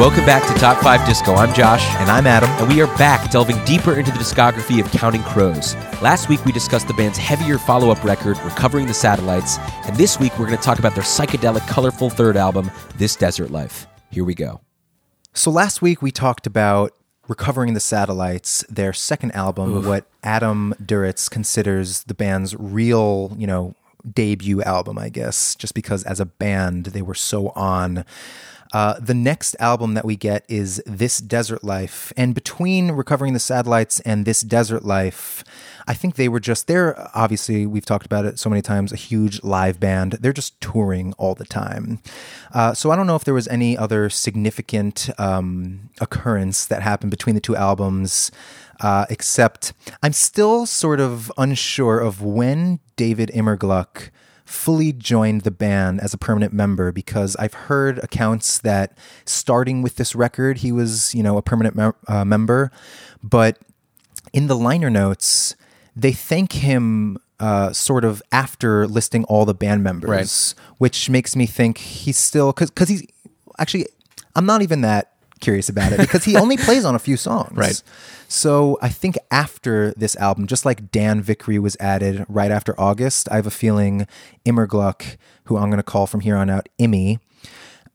Welcome back to Top 5 Disco. I'm Josh. And I'm Adam. And we are back delving deeper into the discography of Counting Crows. Last week we discussed the band's heavier follow up record, Recovering the Satellites. And this week we're going to talk about their psychedelic, colorful third album, This Desert Life. Here we go. So last week we talked about Recovering the Satellites, their second album, Oof. what Adam Duritz considers the band's real, you know, debut album, I guess, just because as a band they were so on. Uh, the next album that we get is This Desert Life. And between Recovering the Satellites and This Desert Life, I think they were just, they're obviously, we've talked about it so many times, a huge live band. They're just touring all the time. Uh, so I don't know if there was any other significant um, occurrence that happened between the two albums. Uh, except I'm still sort of unsure of when David Immergluck fully joined the band as a permanent member because I've heard accounts that starting with this record, he was, you know, a permanent mem- uh, member. But in the liner notes, they thank him uh, sort of after listing all the band members, Right. which makes me think he's still, because he's actually, I'm not even that curious about it because he only plays on a few songs. Right. So I think after this album, just like Dan Vickrey was added right after August, I have a feeling Immergluck, who I'm going to call from here on out Immy,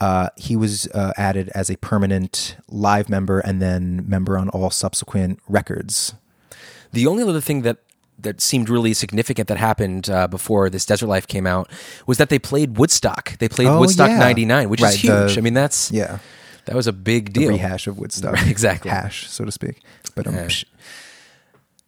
uh, he was uh, added as a permanent live member and then member on all subsequent records. The only other thing that that seemed really significant that happened uh, before this Desert Life came out was that they played Woodstock. They played Oh, Woodstock yeah. '99, which Right, is huge. the- I mean, that's Yeah. That was a big deal. rehash of Woodstock. Right, exactly. Hash, so to speak. But um, Yeah.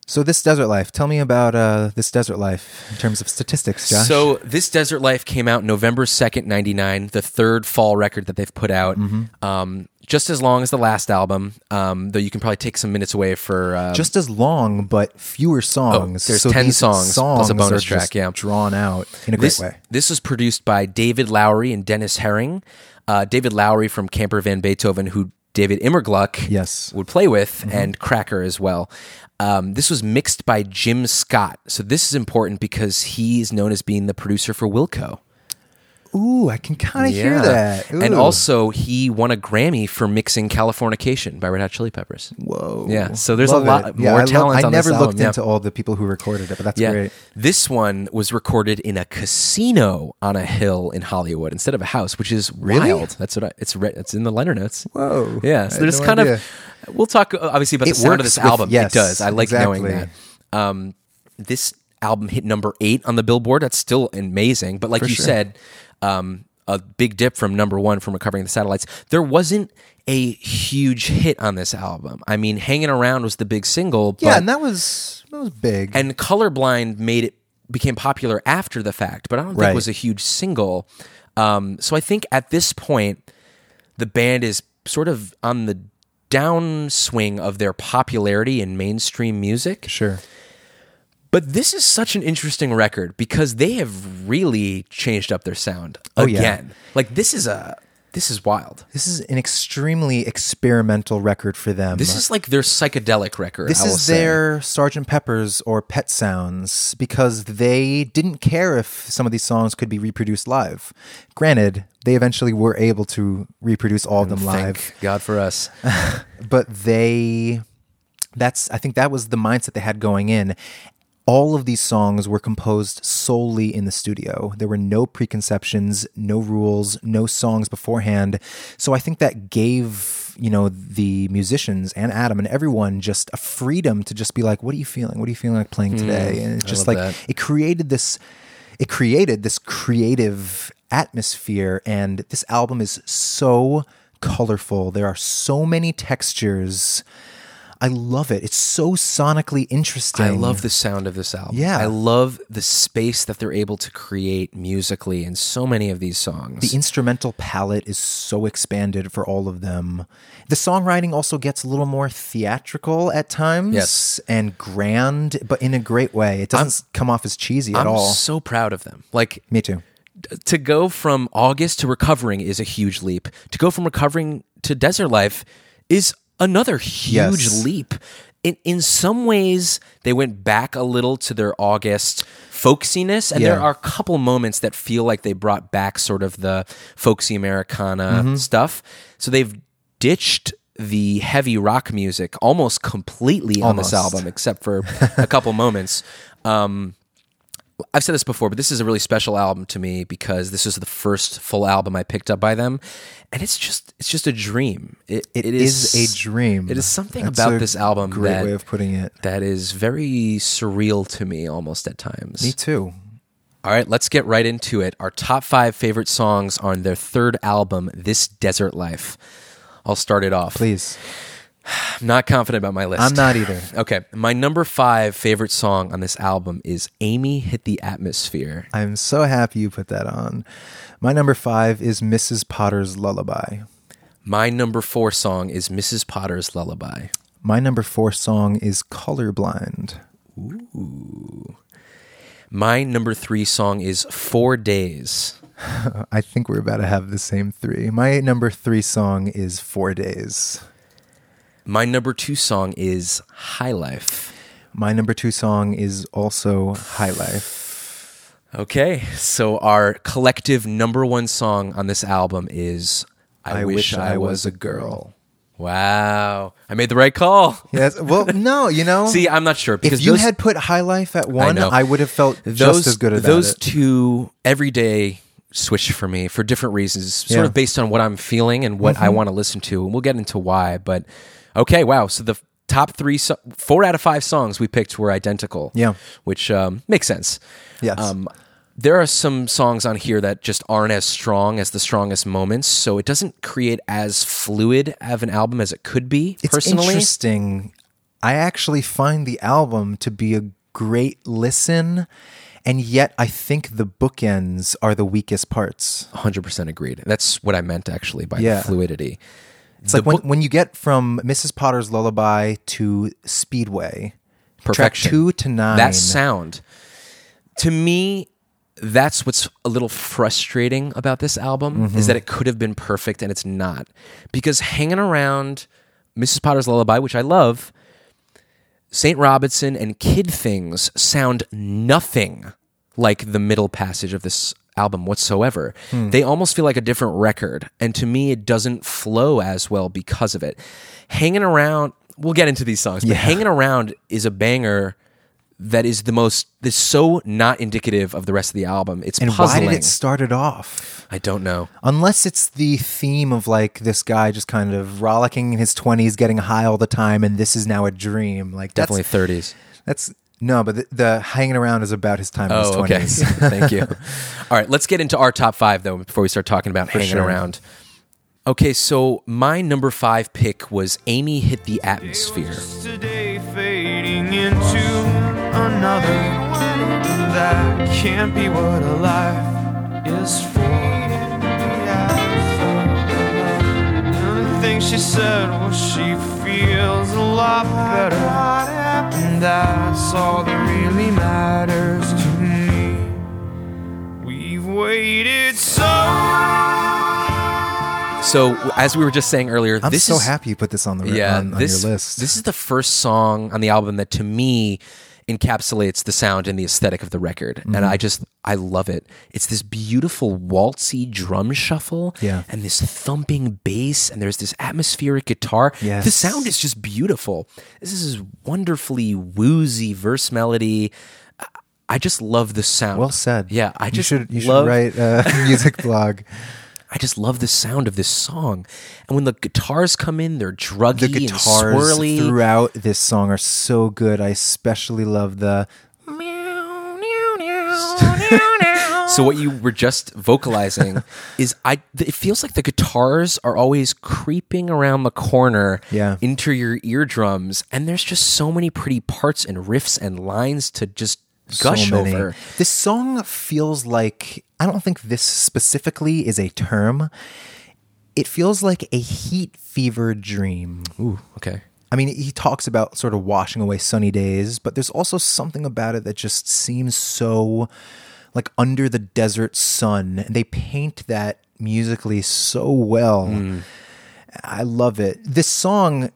So this desert life, tell me about uh, this desert life in terms of statistics, Josh. So this Desert Life came out November second, ninety nine, the third fall record that they've put out. Mm-hmm. Um, just as long as the last album, um, though you can probably take some minutes away for uh, just as long but fewer songs. there's so 10 these songs plus a bonus track, yeah. drawn out in a great this. way. This was produced by David Lowery and Dennis Herring. Uh, David Lowery from Camper Van Beethoven, who David Immergluck Yes. would play with, Mm-hmm. and Cracker as well. Um, this was mixed by Jim Scott. So this is important because he is known as being the producer for Wilco. Ooh, I can kind of hear that. And also, he won a Grammy for mixing Californication by Red Hot Chili Peppers. whoa, Yeah, so there's Love a lot it. Yeah, more I love- talent I on this never album, looked yeah. into all the people who recorded it, but that's Yeah. great. This one was recorded in a casino on a hill in Hollywood instead of a house, which is Really? wild. That's what I, it's re- it's in the liner notes. Whoa. Yeah, I so there's no kind idea. of we'll talk uh, obviously about It the sound of this with- album. yes, it does. I like knowing that. Um, this album hit number eight on the Billboard. That's still amazing. But like For you sure. said, um, a big dip from number one from recovering the satellites. There wasn't a huge hit on this album. I mean, "Hanging Around" was the big single. But, Yeah, and that was that was big. and colorblind made it became popular after the fact but i don't think Right. it was a huge single um, so i think at this point the band is sort of on the downswing of their popularity in mainstream music sure. But this is such an interesting record because they have really changed up their sound Oh, yeah. again like this is a this is wild This is an extremely experimental record for them. this is like their psychedelic record This is say. their Sergeant Pepper's or Pet Sounds because they didn't care if some of these songs could be reproduced live. Granted, they eventually were able to reproduce all of them live, Thank god for us but they that's I think that was the mindset they had going in. All of these songs were composed solely in the studio. There were no preconceptions, no rules, no songs beforehand. So I think that gave, you know, the musicians and Adam and everyone just a freedom to just be like, what are you feeling? What are you feeling like playing mm, today? And it's just like that. it created this it created this creative atmosphere and this album is so colorful. There are so many textures. I love it. It's so sonically interesting. I love the sound of this album. Yeah. I love the space that they're able to create musically in so many of these songs. the instrumental palette is so expanded for all of them. The songwriting also gets a little more theatrical at times Yes. and grand, but in a great way. It doesn't come off as cheesy at I'm all. so proud of them. Like Me too. to go from August to recovering is a huge leap. To go from recovering to desert life is another huge Yes. leap. In in some ways, they went back a little to their August folksiness, and there are a couple moments that feel like they brought back sort of the folksy Americana Mm-hmm. stuff. So they've ditched the heavy rock music almost completely on this album, except for a couple moments. Um, I've said this before, but this is a really special album to me because this is the first full album I picked up by them, and it's just it's just a dream. It, It is, a dream. It is something That's about this album Great that way of putting it. that is very surreal to me almost at times. Me too. All right, let's get right into it. Our top five favorite songs on their third album, This Desert Life. I'll start it off. Please. I'm not confident about my list. I'm not either. Okay, my number five favorite song on this album is Amy Hit the Atmosphere. I'm so happy you put that on. My number five is Mrs. Potter's Lullaby. My number four song is Mrs. Potter's Lullaby. My number four song is Colorblind. Ooh. My number three song is Four Days. I think we're about to have the same three. My number three song is Four Days. My number two song is High Life. My number two song is also High Life. Okay, so our collective number one song on this album is I, Wish, I, Was a Girl. Wow, I made the right call. Yes. Well, no, you know. See, I'm not sure because if you those, had put High Life at one, know. I, would have felt those just as good about those it. two every day switch for me for different reasons, sort Yeah. Mm-hmm. of based on what I'm feeling and what I want to listen to, and we'll get into why. But okay, wow. So the top three, so- four out of five songs we picked were identical. Yeah. which um, makes sense. Yes. Um, there are some songs on here that just aren't as strong as the strongest moments, so it doesn't create as fluid of an album as it could be. It's personally, interesting. I actually find the album to be a great listen, and yet I think the bookends are the weakest parts. 100% agreed. That's what I meant actually by Yeah. fluidity. It's like when, when you get from Mrs. Potter's Lullaby to Speedway, Perfection. track two to nine. That sound, to me, that's what's a little frustrating about this album Mm-hmm. is that it could have been perfect and it's not. Because hanging around Mrs. Potter's Lullaby, which I love, St. Robinson and Kid Things sound nothing like the middle passage of this album whatsoever. Hmm. They almost feel like a different record. And to me, it doesn't flow as well because of it. Hanging around, we'll get into these songs, but hanging around is a banger that is the most, that's so not indicative of the rest of the album. It's and puzzling. why did it start it off? I don't know. Unless it's the theme of like this guy just kind of rollicking in his twenties, getting high all the time, and this is now a dream. Like Definitely 30s. That's no, but the, the hanging around is about his time in his Oh, okay. twenties. Thank you. All right, let's get into our top five though before we start talking about hanging sure. around. Okay, so my number five pick was Amy Hit the Atmosphere. Today fading into another that can't be what a life is for. And the thing she said was she feels a lot better, and that's all that really matters to me. We've waited so. So as we were just saying earlier, I'm this so is happy you put this on the yeah on, on this your list. this is the first song on the album that to me encapsulates the sound and the aesthetic of the record, and Mm-hmm. I just I love it. It's this beautiful waltzy drum shuffle, Yeah. and this thumping bass, and there's this atmospheric guitar. The sound is just beautiful. This is wonderfully woozy verse melody. I- I just love the sound. well said. Yeah, I you just should you love, should write a music blog. I just love the sound of this song. And when the guitars come in, they're druggy The guitars and swirly. throughout this song are so good. I especially love the So what you were just vocalizing is I it feels like the guitars are always creeping around the corner Yeah. into your eardrums and there's just so many pretty parts and riffs and lines to just gush so over. This song feels like I don't think this specifically is a term. It feels like a heat fever dream. Ooh, okay. I mean, he talks about sort of washing away sunny days, but there's also something about it that just seems so like under the desert sun. And they paint that musically so well. Hmm. I love it. This song,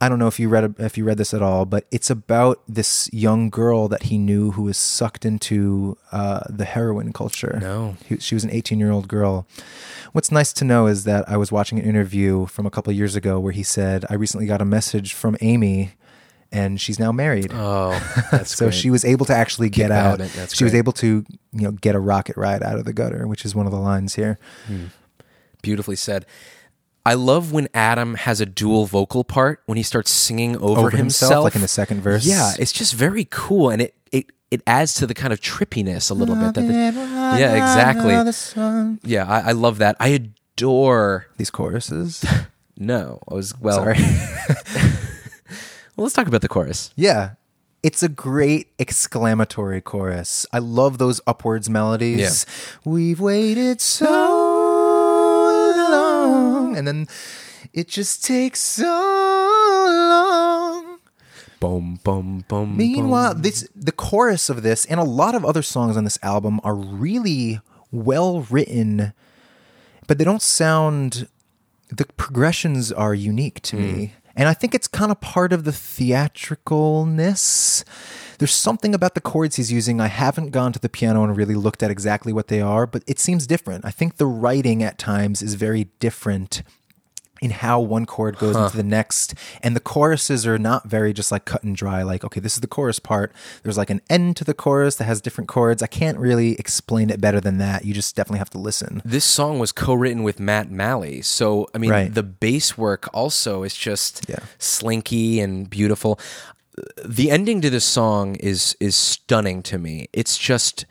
I don't know if you read if you read this at all, but it's about this young girl that he knew who was sucked into uh, the heroin culture. No. He- she was an 18 year old girl. What's nice to know is that I was watching an interview from a couple of years ago where he said, "I recently got a message from Amy." And she's now married. Oh, that's so great. she was able to actually get out. that's she was able to, you know, get a rocket ride out of the gutter, which is one of the lines here. Beautifully said. I love when Adam has a dual vocal part when he starts singing over, Over himself, like in the second verse. Yeah, it's just very cool, and it it it adds to the kind of trippiness a little bit. That the, yeah, exactly. Yeah, I, I love that. I adore. These choruses. No, I was well. Sorry. Well, let's talk about the chorus. Yeah. It's a great exclamatory chorus. I love those upwards melodies. Yeah. We've waited so long. And then it just takes so long. Boom, boom, boom. Meanwhile, this the chorus of this and a lot of other songs on this album are really well written, but they don't sound the progressions are unique to me. Mm. And I think it's kind of part of the theatricalness. There's something about the chords he's using. I haven't gone to the piano and really looked at exactly what they are, but it seems different. I think the writing at times is very different in how one chord goes into the next. And the choruses are not very just like cut and dry, like, okay, this is the chorus part. There's like an end to the chorus that has different chords. I can't really explain it better than that. You just definitely have to listen. This song was co-written with Matt Malley, so I mean, Right. the bass work also is just Yeah. slinky and beautiful. The ending to this song is is stunning to me. It's just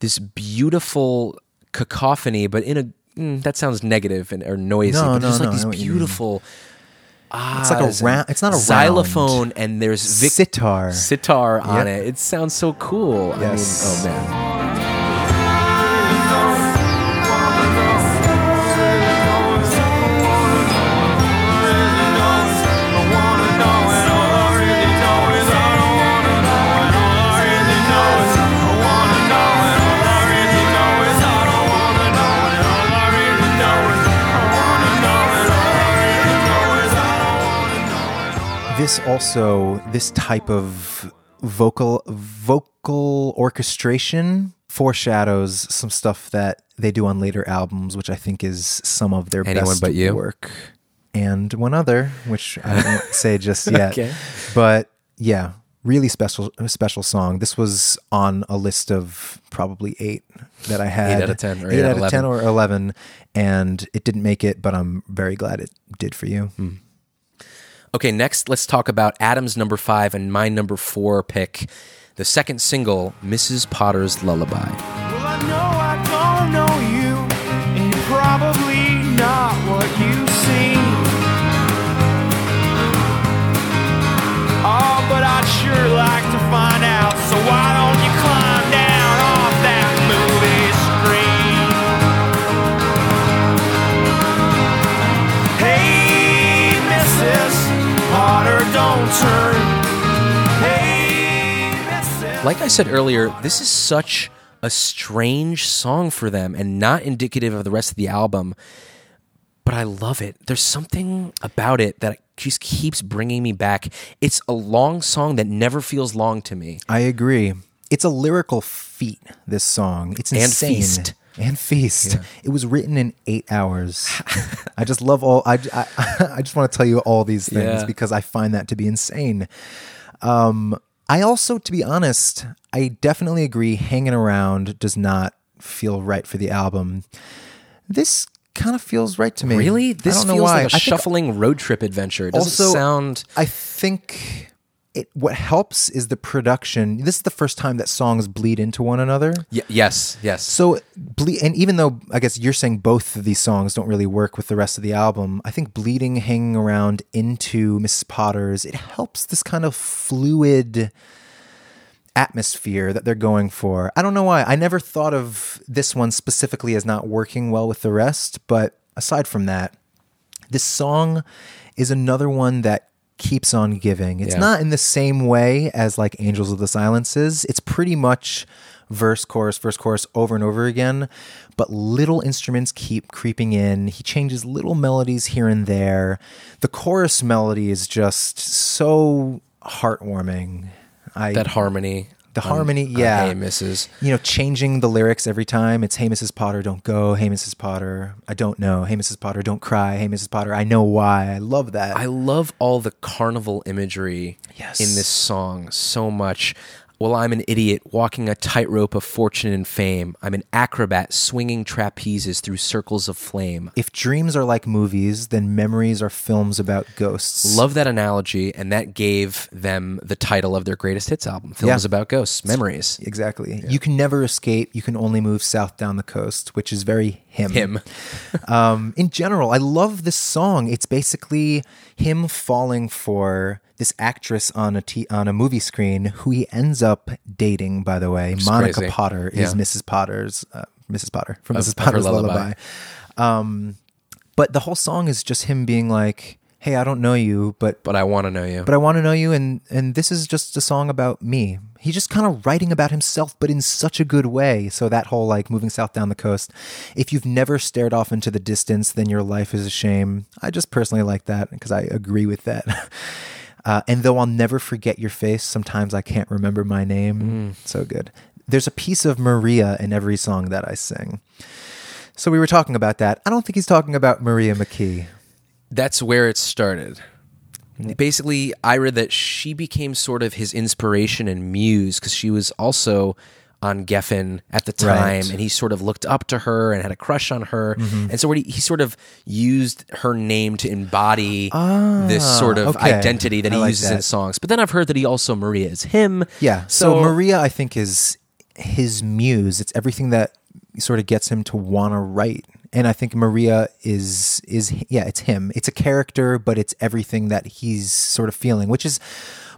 this beautiful cacophony, but in a mm, that sounds negative and or noisy, No, but no, just no, like I these know what you mean. beautiful. It's like a round- it's not a xylophone, and there's Vic- Sitar. sitar on Yep. it. It sounds so cool. Yes. I mean, oh man. This also this type of vocal vocal orchestration foreshadows some stuff that they do on later albums which i think is some of their Anyone best But You? work and one other which i won't say just yet Okay. but yeah really special special song this was on a list of probably eight that i had out of 10 or eight eight out out of of 10 or 11 and it didn't make it but i'm very glad it did for you Hmm. Okay, next let's talk about Adam's number five and my number four pick, the second single, Mrs. Potter's Lullaby. Well, I know I don't know you, and you're probably not what you. Oh, but I'd sure like to find out, so why don't Like I said earlier, this is such a strange song for them and not indicative of the rest of the album, but I love it. There's something about it that just keeps bringing me back. It's a long song that never feels long to me. I agree. It's a lyrical feat. This song. It's And insane. feast. And feast. It was written in eight hours. I just love all. I, I, I just want to tell you all these things Yeah. because I find that to be insane. Um, I also, to be honest, I definitely agree. Hanging around does not feel right for the album. This kind of feels right to me. Really? This I feels why. like I a think shuffling road trip adventure. It doesn't Also- sound I think it what helps is the production. This is the first time that songs bleed into one another. Y- yes, yes. So ble- and even though I guess you're saying both of these songs don't really work with the rest of the album, I think bleeding hanging around into Mrs. Potter's it helps this kind of fluid atmosphere that they're going for. I don't know why. I never thought of this one specifically as not working well with the rest, but aside from that, this song is another one that keeps on giving. It's Yeah. not in the same way as like Angels of the Silences. It's pretty much verse, chorus, verse, chorus over and over again, but little instruments keep creeping in. He changes little melodies here and there. The chorus melody is just so heartwarming. I That harmony. The harmony, on yeah. Hey, Mrs. you know, changing the lyrics every time. It's "Hey, Mrs. Potter, don't go." "Hey, Mrs. Potter, I don't know." "Hey, Mrs. Potter, don't cry." "Hey, Mrs. Potter, I know why." I love that. I love all the carnival imagery Yes. in this song so much. Well, I'm an idiot walking a tightrope of fortune and fame. I'm an acrobat swinging trapezes through circles of flame. if dreams are like movies, then memories are films about ghosts. Love that analogy, and that gave them the title of their greatest hits album, Films Yeah. About Ghosts, Memories. Exactly. You can never escape. You can only move south down the coast, which is very him. Him. um, in general, I love this song. It's basically him falling for this actress on a t- on a movie screen who he ends up dating. By the way, Monica crazy. Potter is Yeah. Mrs. Potter's uh, Mrs. Potter from Of- Mrs. Potter's lullaby. lullaby. Um, but the whole song is just him being like, "Hey, I don't know you, but But I want to know you. but I want to know you and and this is just a song about me. He's just kind of writing about himself but in such a good way. So that whole like moving south down the coast. If you've never stared off into the distance, then your life is a shame. I just personally like that because I agree with that. Uh, and though I'll never forget your face, sometimes I can't remember my name. So good. There's a piece of Maria in every song that I sing. So we were talking about that. I don't think he's talking about Maria McKee. That's where it started. Basically, I read that she became sort of his inspiration and muse because she was also on Geffen at the time, Right. and he sort of looked up to her and had a crush on her. Mm-hmm. And so he, he sort of used her name to embody this ah, sort of okay. identity that I he like uses in songs. But then I've heard that he also Maria is him. Yeah. So, Maria, I think, is his muse. It's everything that sort of gets him to want to write. And I think Maria is is yeah, it's him. It's a character, but it's everything that he's sort of feeling, which is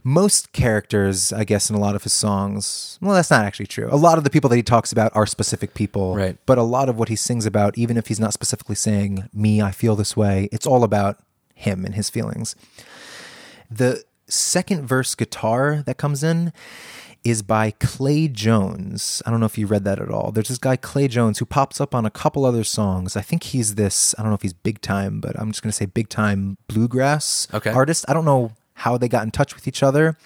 most characters, I guess, in a lot of his songs. Well, that's not actually true. A lot of the people that he talks about are specific people, Right. But a lot of what he sings about, even if he's not specifically saying "me, I feel this way," it's all about him and his feelings. The second verse guitar that comes in is by Clay Jones. I don't know if you read that at all. There's this guy, Clay Jones, who pops up on a couple other songs. I think he's this, I don't know if he's big time, but I'm just going to say big time bluegrass Okay. artist. I don't know how they got in touch with each other,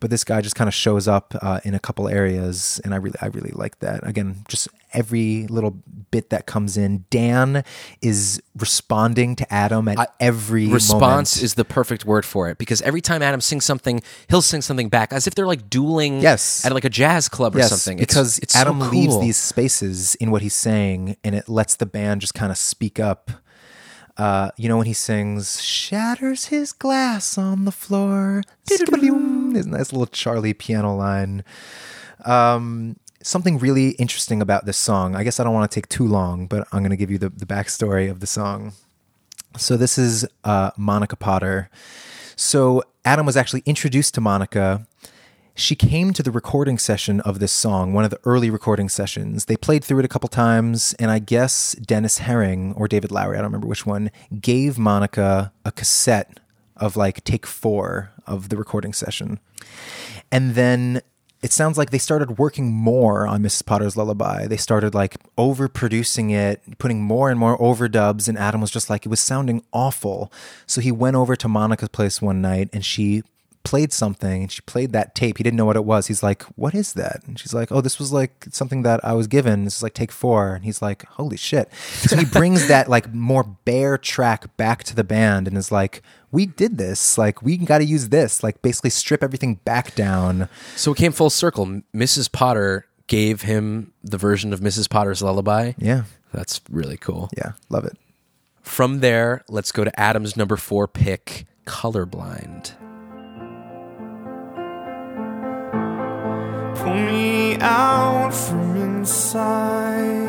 but this guy just kind of shows up uh, in a couple areas, and I really, I really like that. Again, just every little bit that comes in. Dan is responding to Adam at every Response moment. is the perfect word for it because every time Adam sings something, he'll sing something back as if they're like dueling Yes. at like a jazz club or something. Because it's so Adam leaves cool. these spaces in what he's saying, and it lets the band just kind of speak up. Uh, you know when he sings "shatters his glass on the floor," there's a nice little Charlie piano line. Um, something really interesting about this song. I guess I don't want to take too long, but I'm going to give you the, the backstory of the song. So this is uh, Monica Potter. So Adam was actually introduced to Monica. She came to the recording session of this song, one of the early recording sessions. They played through it a couple times, and I guess Dennis Herring or David Lowery, I don't remember which one, gave Monica a cassette of like take four of the recording session. And then it sounds like they started working more on Mrs. Potter's Lullaby. They started like overproducing it, putting more and more overdubs. And Adam was just like, it was sounding awful. So he went over to Monica's place one night and she played something and she played that tape. He didn't know what it was. He's like, What is that? And she's like, Oh, this was like something that I was given. This is like take four. And he's like, Holy shit. So he brings that like more bare track back to the band and is like, We did this. Like, we got to use this. Like, basically strip everything back down. So it came full circle. Mrs. Potter gave him the version of Mrs. Potter's lullaby. Yeah. That's really cool. Yeah. Love it. From there, let's go to Adam's number four pick, Colorblind. Pull me out from inside.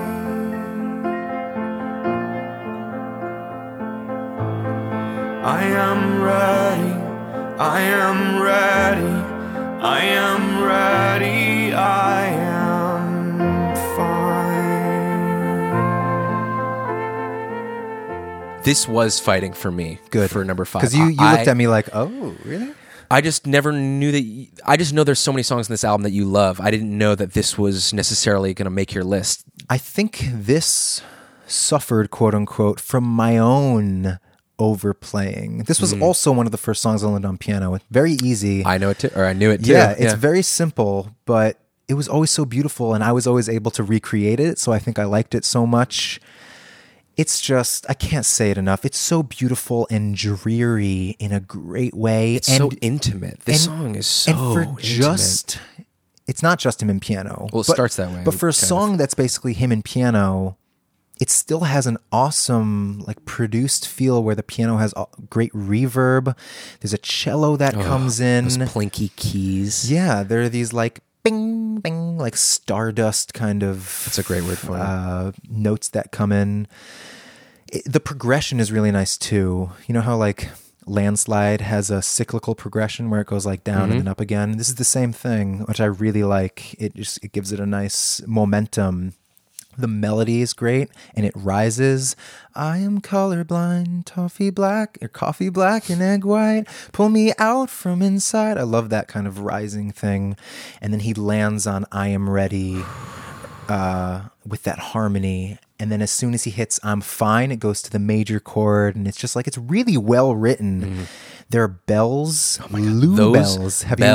I am ready. I am ready. I am ready. I am fine. This was fighting for me. Good. For number five. Because you, you I- looked at me like, Oh, really? I just never knew that. You, I just know there's so many songs in this album that you love. I didn't know that this was necessarily going to make your list. I think this suffered, quote unquote, from my own overplaying. This was also one of the first songs I learned on piano. Very easy. Mm. I know it too, or I knew it too. yeah, it's very simple, but it was always so beautiful, and I was always able to recreate it. So I think I liked it so much. It's just I can't say it enough. It's so beautiful and dreary in a great way. It's and, so intimate. This and- song is so and for intimate. just it's not just him and piano. Well, it but- starts that way, But for a kind of. song that's basically him and piano, it still has an awesome like produced feel where the piano has a- great reverb. There's a cello that comes in. those plinky keys. Yeah, there are these like bing bing like stardust kind of That's a great word for it. uh, notes that come in. It, the progression is really nice too. You know how like landslide has a cyclical progression where it goes like down Mm-hmm. and then up again. This is the same thing, which I really like. It just it gives it a nice momentum. The melody is great and it rises. I am colorblind, toffee black or coffee black and egg white. Pull me out from inside. I love that kind of rising thing. And then he lands on I am ready uh, with that harmony. And then as soon as he hits I'm fine, it goes to the major chord. And it's just like, it's really well written. There are bells, Mm-hmm. Those bells. Have you,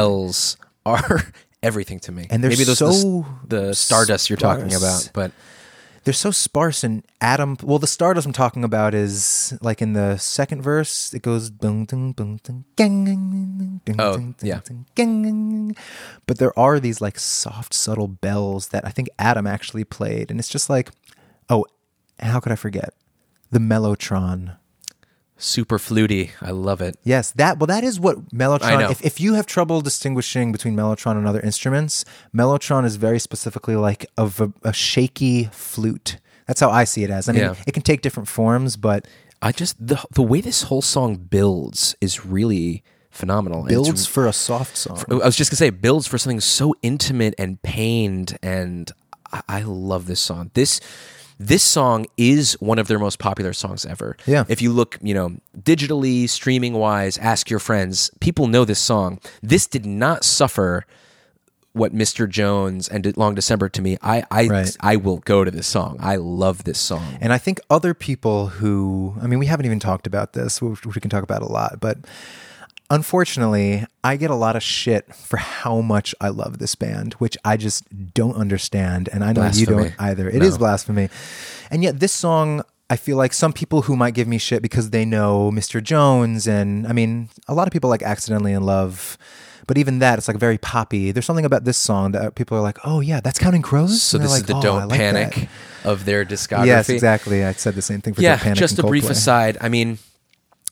are everything to me. And they're maybe those so the, the stardust you're talking about, but they're so sparse and Adam well the stardust I'm talking about is like in the second verse it goes boom ding boom ding gang, Oh, ding, ding, yeah. gang. but there are these like soft subtle bells that I think Adam actually played and it's just like oh how could I forget the mellotron super fluty. I love it. Yes, that well, that is what mellotron. If if you have trouble distinguishing between mellotron and other instruments, mellotron is very specifically like a shaky flute. That's how I see it as. I mean, Yeah. it can take different forms, but I just the the way this whole song builds is really phenomenal. Builds for a soft song. I was just gonna say, it builds for something so intimate and pained, and I, I love this song. This this song is one of their most popular songs ever. Yeah. If you look, you know, digitally, streaming wise, ask your friends, people know this song. This did not suffer what Mr. Jones and Long December to me. I I Right. I will go to this song. I love this song. And I think other people who, I mean, we haven't even talked about this, which we can talk about a lot, but unfortunately, I get a lot of shit for how much I love this band, which I just don't understand. And I know you don't either. It is No. blasphemy. And yet, this song, I feel like some people who might give me shit because they know Mr. Jones, and I mean, a lot of people like Accidentally in Love. But even that, it's like very poppy. There's something about this song that people are like, "Oh yeah, that's Counting Crows." So this they're is the "Oh, Don't like that." Panic of their discography. Yes, exactly. I said the same thing for yeah, Don't Panic just a brief aside. I mean,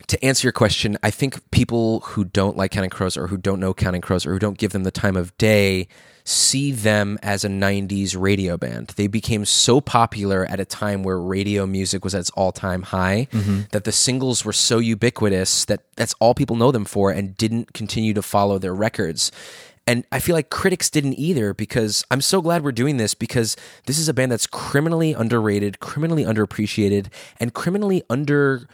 to answer your question, I think people who don't like Counting Crows or who don't know Counting Crows or who don't give them the time of day see them as a 90s radio band. They became so popular at a time where radio music was at its all-time high Mm-hmm. that the singles were so ubiquitous that that's all people know them for and didn't continue to follow their records. And I feel like critics didn't either because I'm so glad we're doing this because this is a band that's criminally underrated, criminally underappreciated, and criminally under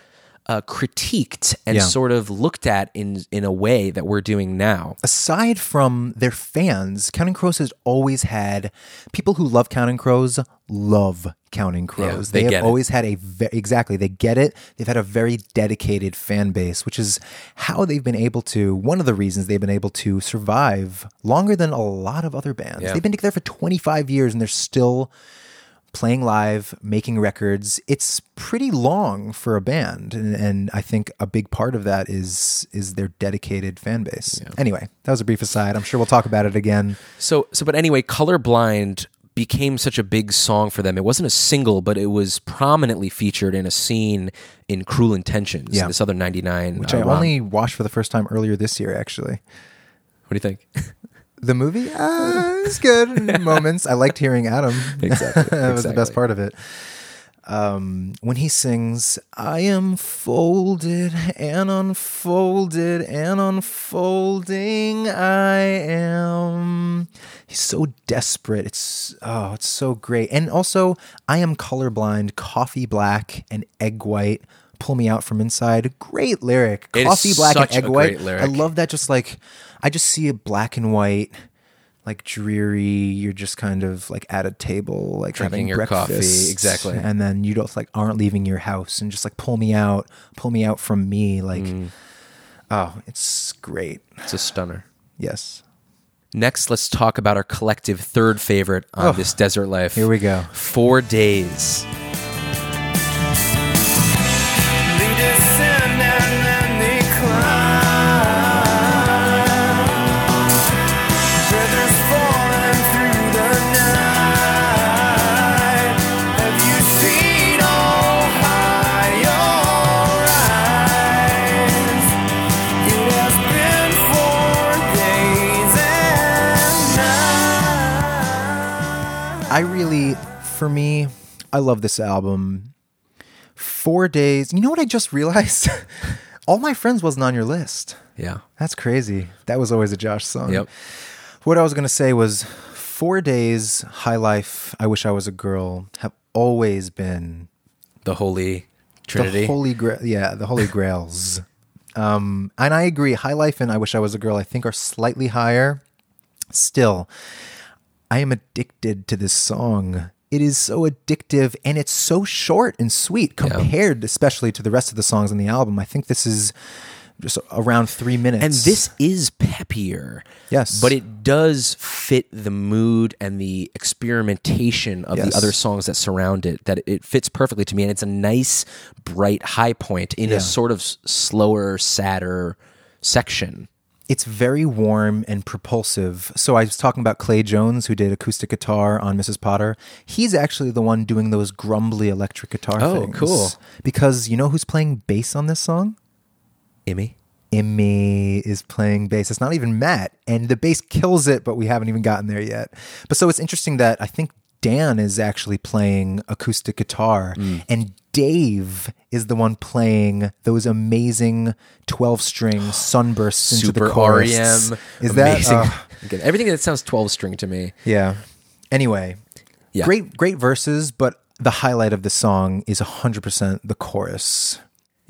uh, critiqued and Yeah. sort of looked at in in a way that we're doing now. aside from their fans, Counting Crows has always had people who love Counting Crows love Counting Crows. they have get it. always had a ve- exactly they get it. They've had a very dedicated fan base, which is how they've been able to. One of the reasons they've been able to survive longer than a lot of other bands. Yeah. They've been together for 25 years and they're still playing live, making records. It's pretty long for a band, and, and I think a big part of that is is their dedicated fan base. Anyway, that was a brief aside. I'm sure we'll talk about it again. So so but anyway, Colorblind became such a big song for them. It wasn't a single, but it was prominently featured in a scene in Cruel Intentions, Yeah. this other 99 Which uh, I only watched for the first time earlier this year, actually. What do you think? The movie, uh, it's good moments. I liked hearing Adam. Exactly, that was the best part of it. Um, when he sings, I am folded and unfolded and unfolding, I am. He's so desperate. It's, oh, it's so great. And also, I am colorblind, coffee black, and egg white. pull me out from inside. Great lyric. It Coffee black and egg white. great lyric. I love that. Just like I just see it black and white. Like dreary, you're just kind of like at a table, like Drinking having your coffee, exactly. And then you don't like aren't leaving your house, and just like pull me out, pull me out from me, like Mm. oh, it's great. It's a stunner. Yes, Next, let's talk about our collective third favorite on Oh, this desert life. here we go. Four days. I really, for me, I love this album. Four days. You know what I just realized? All my friends wasn't on your list. Yeah. That's crazy. That was always a Josh song. Yep. What I was gonna say was Four Days, High Life, I Wish I Was a Girl have always been The Holy Trinity. the holy grail. Yeah, the holy grails. um, and I agree. High Life and I Wish I Was a Girl, I think, are slightly higher. Still, I am addicted to this song. It is so addictive and it's so short and sweet compared, especially to the rest of the songs on the album. I think this is just around three minutes. and this is peppier. Yes. But it does fit the mood and the experimentation of Yes. the other songs that surround it. That it fits perfectly to me. And it's a nice, bright high point in Yeah. a sort of slower, sadder section. It's very warm and propulsive. So I was talking about Clay Jones, who did acoustic guitar on Mrs. Potter. He's actually the one doing those grumbly electric guitar Oh, things. cool. Because you know who's playing bass on this song? Amy? Immy is playing bass. It's not even Matt, and the bass kills it, but we haven't even gotten there yet. But so it's interesting that I think Dan is actually playing acoustic guitar, Mm. and Dave is the one playing those amazing twelve string sunbursts into the chorus. REM. Is that amazing. uh, Everything that sounds 12 string to me. yeah? Anyway, Yeah. great great verses, but the highlight of the song is hundred percent the chorus.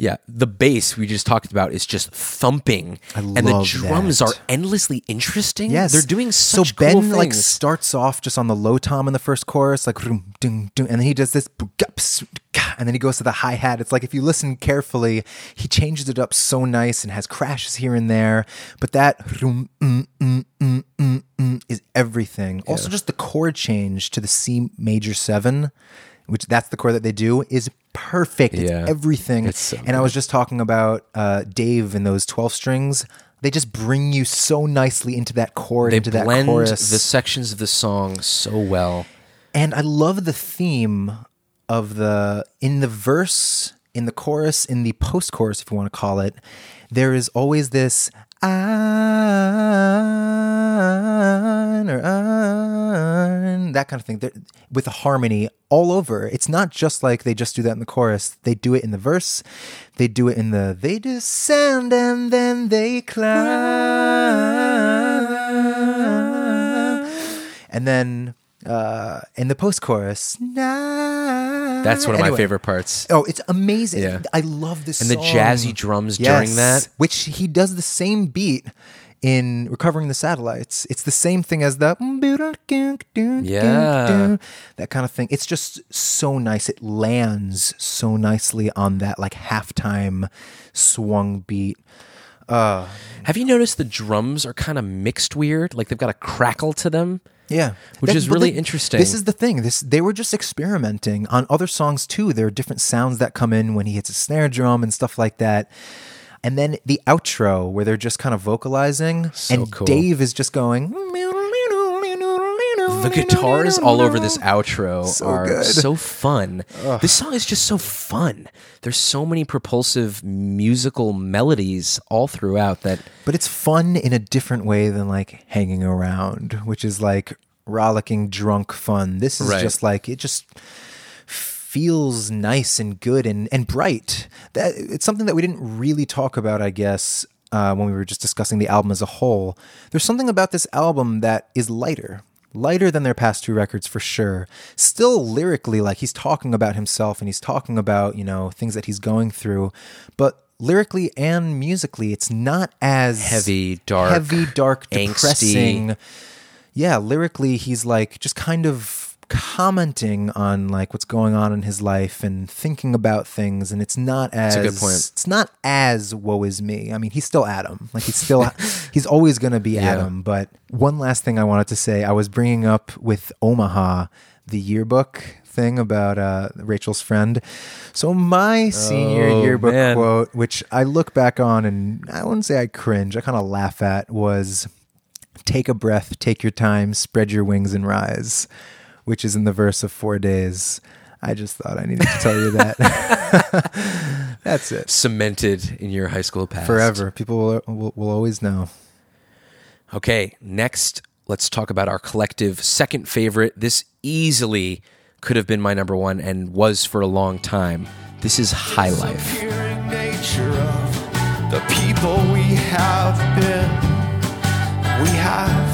Yeah, the bass we just talked about is just thumping, I and the drums that. are endlessly interesting. Yes, they're doing so. Ben cool like starts off just on the low tom in the first chorus, like ding, ding, and then he does this, and then he goes to the hi hat. It's like if you listen carefully, he changes it up so nice and has crashes here and there. But that is mm, mm, mm, is everything. Also, just the chord change to the C major seven. Which that's the chord that they do is perfect. It's Yeah. everything. It's so and I was just talking about uh, Dave and those twelve strings. They just bring you so nicely into that chord, they into that blend chorus. the sections of the song so well. and I love the theme of the in the verse, in the chorus, in the post chorus, if you want to call it. There is always this "an" or "an," that kind of thing There- with a harmony all over. It's not just like they just do that in the chorus. They do it in the verse. They do it in the they descend and then they climb. And then uh, in the post chorus, That's one of my favorite parts. Oh, it's amazing. Yeah. I love this And the jazzy drums during that. Which he does the same beat in Recovering the Satellites. It's the same thing as the Yeah. that kind of thing. It's just so nice. It lands so nicely on that like halftime swung beat. Uh, Have you noticed the drums are kind of mixed weird? Like they've got a crackle to them. Yeah, Which is really the- interesting. This is the thing. This they were just experimenting on other songs too. There are different sounds that come in when he hits a snare drum and stuff like that. And then the outro where they're just kind of vocalizing, So and cool. Dave is just going. The guitars all over this outro So are good. so fun. This song is just so fun. There's so many propulsive musical melodies all throughout that But it's fun in a different way than like hanging around, which is like rollicking drunk fun. This is Right. just like it just feels nice and good and and bright. That it's something that we didn't really talk about, I guess, uh, when we were just discussing the album as a whole. There's something about this album that is lighter. lighter than their past two records for sure. Still lyrically, like he's talking about himself and he's talking about, you know, things that he's going through. But lyrically and musically, it's not as Heavy, dark, heavy, dark, angsty. depressing. Yeah, lyrically, he's like just kind of commenting on like what's going on in his life and thinking about things and it's not as a good point. it's not as woe is me. I mean he's still adam. Like he's still he's always going to be adam. But one last thing i wanted to say i was bringing up with omaha the yearbook thing about uh, rachel's friend. So my senior Oh, yearbook man. quote which i look back on and i wouldn't say i cringe i kind of laugh at was take a breath, take your time, spread your wings and rise, which is in the verse of four days. I just thought I needed to tell you that. That's it. Cemented in your high school past. Forever. People will, will, will always know. Okay, next, let's talk about our collective second favorite. This easily could have been my number one and was for a long time. This is High Life. Disappearing nature of the people we have been. We have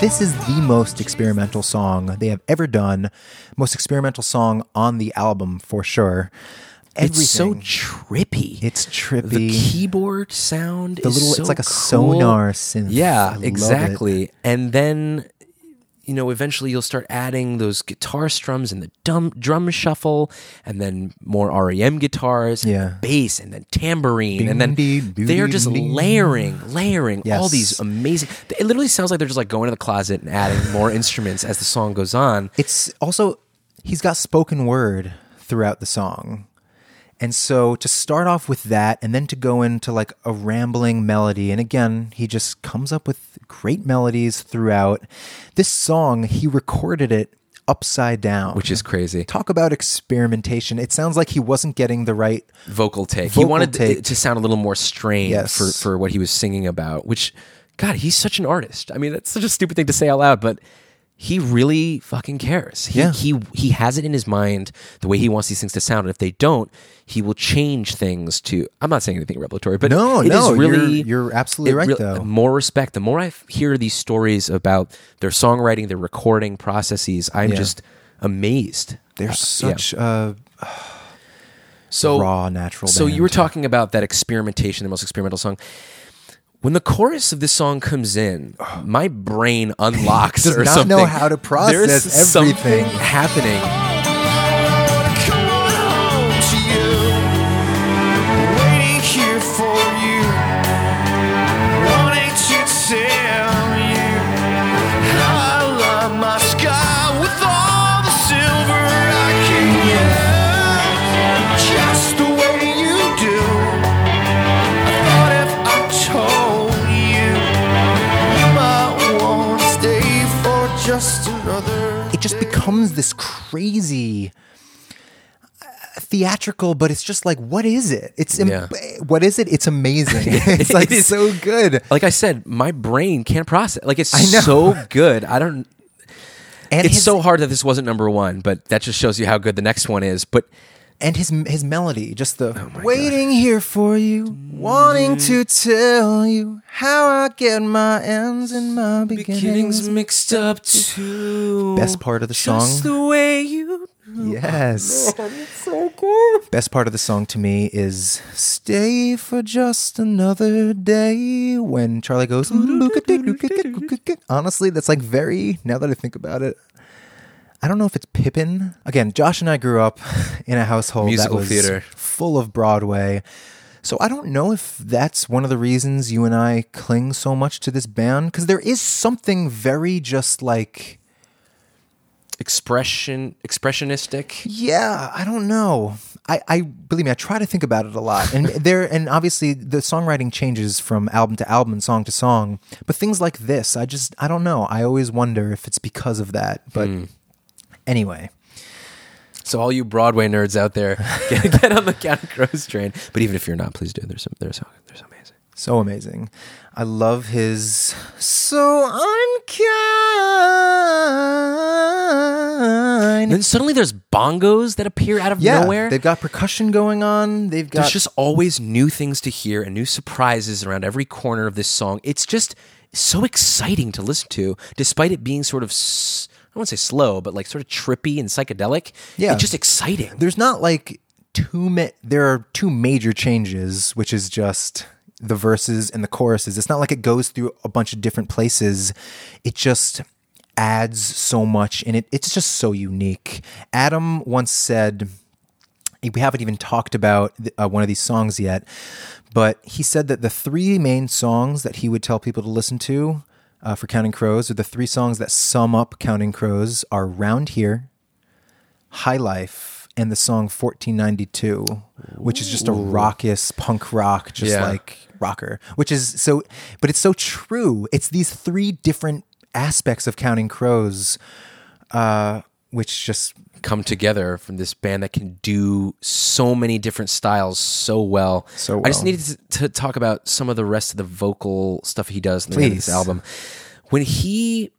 This is the most experimental song they have ever done. Most experimental song on the album for sure. It's so trippy. It's trippy. The keyboard sound The is little- so it's like a cool. sonar synth. I Yeah, it. exactly. And then you know, eventually you'll start adding those guitar strums and the drum drum shuffle, and then more REM guitars, and bass, and then tambourine, and then Ding, ding, they're just layering, layering all these amazing. It literally sounds like they're just like going to the closet and adding more instruments as the song goes on. It's also he's got spoken word throughout the song. And so to start off with that and then to go into like a rambling melody and again he just comes up with great melodies throughout. This song he recorded it upside down. Which is crazy. talk about experimentation. It sounds like he wasn't getting the right vocal take. he wanted take. it to sound a little more strained Yes. for, for what he was singing about, which, God, he's such an artist. I mean, that's such a stupid thing to say out loud, but he really fucking cares. He, Yeah. he, he has it in his mind the way he wants these things to sound. And if they don't, he will change things to, I'm not saying anything revelatory, but No, it is no, really, you're- you're absolutely right, real- though. More respect. The more I hear these stories about their songwriting, their recording processes, I'm Yeah. just amazed. there's Uh, yeah. such uh, so raw natural So you were talking about that experimentation, the most experimental song. When the chorus of this song comes in, my brain unlocks Does or not something. know how to process There's something everything. happening. Becomes this crazy uh, theatrical but it's just like what is it it's am- Yeah. what is it it's amazing it's like It is. so good Like I said, my brain can't process. Like it's so good. I don't. and It's his, so hard that this wasn't number one, but that just shows you how good the next one is. But and his his melody just the Oh waiting here for you wanting to mm. tell you how i get my ends and my beginnings mixed up too. best part of the song the way you. yes That's so cool. best part of the song to me is stay for just another day when charlie goes honestly that's like very now that i think about it i don't know if it's pippin again josh and i grew up in a household Musical that was theater. full of broadway so i don't know if that's one of the reasons you and i cling so much to this band because there is something very just like expression expressionistic Yeah, I don't know. I, I believe me, I try to think about it a lot. And there and obviously the songwriting changes from album to album and song to song. But things like this, I just I don't know. I always wonder if it's because of that. But hmm. Anyway. so all you broadway nerds out there get, get on the counting crows train but even if you're not please do there's some they're so they're so amazing So amazing. I love his so unkind. And then suddenly there's bongos that appear out of yeah, nowhere. they've got percussion going on. They've got There's just always new things to hear and new surprises around every corner of this song. It's just so exciting to listen to, despite it being sort of, s- I won't say slow, but like sort of trippy and psychedelic. Yeah. It's just exciting. there's not like two ma- there are two major changes which is just the verses and the choruses it's not like it goes through a bunch of different places it just adds so much and it, it's just so unique adam once said we haven't even talked about uh, one of these songs yet, but he said that the three main songs that he would tell people to listen to uh, for Counting Crows, or the three songs that sum up Counting Crows, are Round Here, High Life, and the song 1492, which is just a raucous punk rock, just Yeah. like rocker, which is so, but it's so true. It's these three different aspects of Counting Crows, uh, which just Come together from this band that can do so many different styles so well. So I just needed to, to talk about some of the rest of the vocal stuff he does in the this album. When he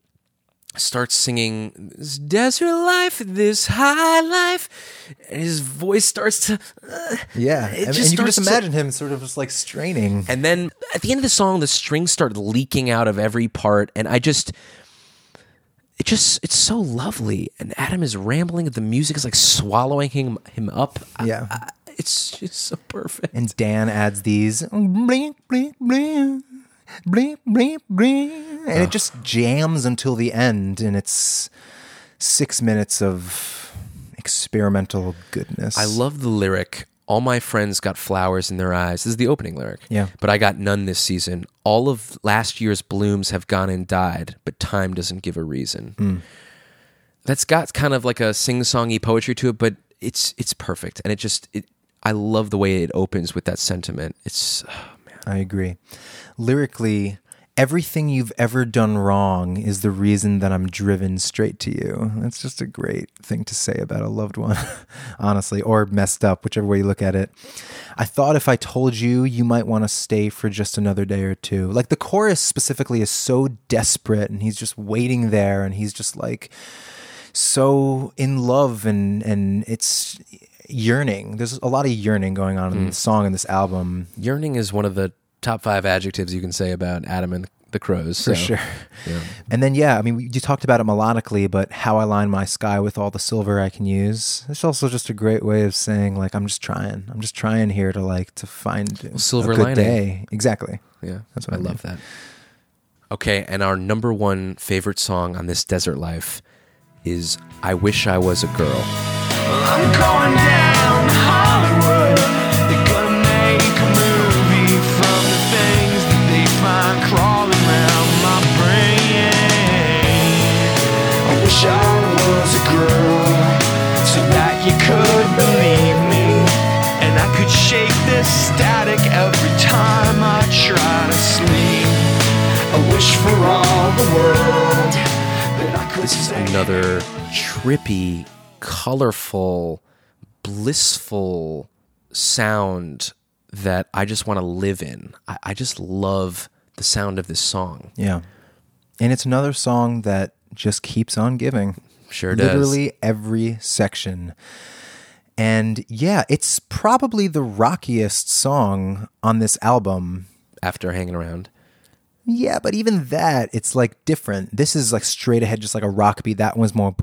starts singing this desert life, this high life, and his voice starts to. uh, Yeah, It and, just and you can just starts to- imagine him sort of just like straining. And then at the end of the song, the strings start leaking out of every part, and I just. It just it's so lovely, and Adam is rambling. The music is like swallowing him him up. Yeah. I- it's just so perfect. And Dan adds these blink, blink, blink, blink, blink, blink, and it just jams until the end, and it's six minutes of experimental goodness. I love the lyric. All my friends got flowers in their eyes. This is the opening lyric. Yeah. But I got none this season. All of last year's blooms have gone and died, but time doesn't give a reason. Hmm. That's got kind of like a sing-songy poetry to it, but it's it's perfect, and it just it. I love the way it opens with that sentiment. It's oh, man. I agree. Lyrically, everything you've ever done wrong is the reason that I'm driven straight to you. That's just a great thing to say about a loved one, honestly, or messed up, whichever way you look at it. I thought if I told you, you might want to stay for just another day or two. Like the chorus specifically is so desperate, and he's just waiting there, and he's just like so in love, and and it's yearning. There's a lot of yearning going on in hmm. the song in this album. yearning is one of the top five adjectives you can say about Adam and the Crows. for so, sure. yeah. And then, yeah, I mean, you talked about it melodically, but how I line my sky with all the silver I can use. It's also just a great way of saying, like, I'm just trying. I'm just trying here to like to find silver a good lining. day. Exactly. Yeah, That's what I I love that. Okay, and our number one favorite song on this desert life is "I Wish I Was a Girl." I'm wish I was a girl so that you could believe me. And I could shake this static every time I try to sleep. I wish for all the world that I could This is say. another trippy, colorful, blissful sound that I just want to live in. I, I just love the sound of this song. Yeah. And it's another song that just keeps on giving. Sure does. Literally every section. And yeah, it's probably the rockiest song on this album. After hanging around, Yeah, but even that, it's like different. This is like straight ahead, just like a rock beat. That one's more.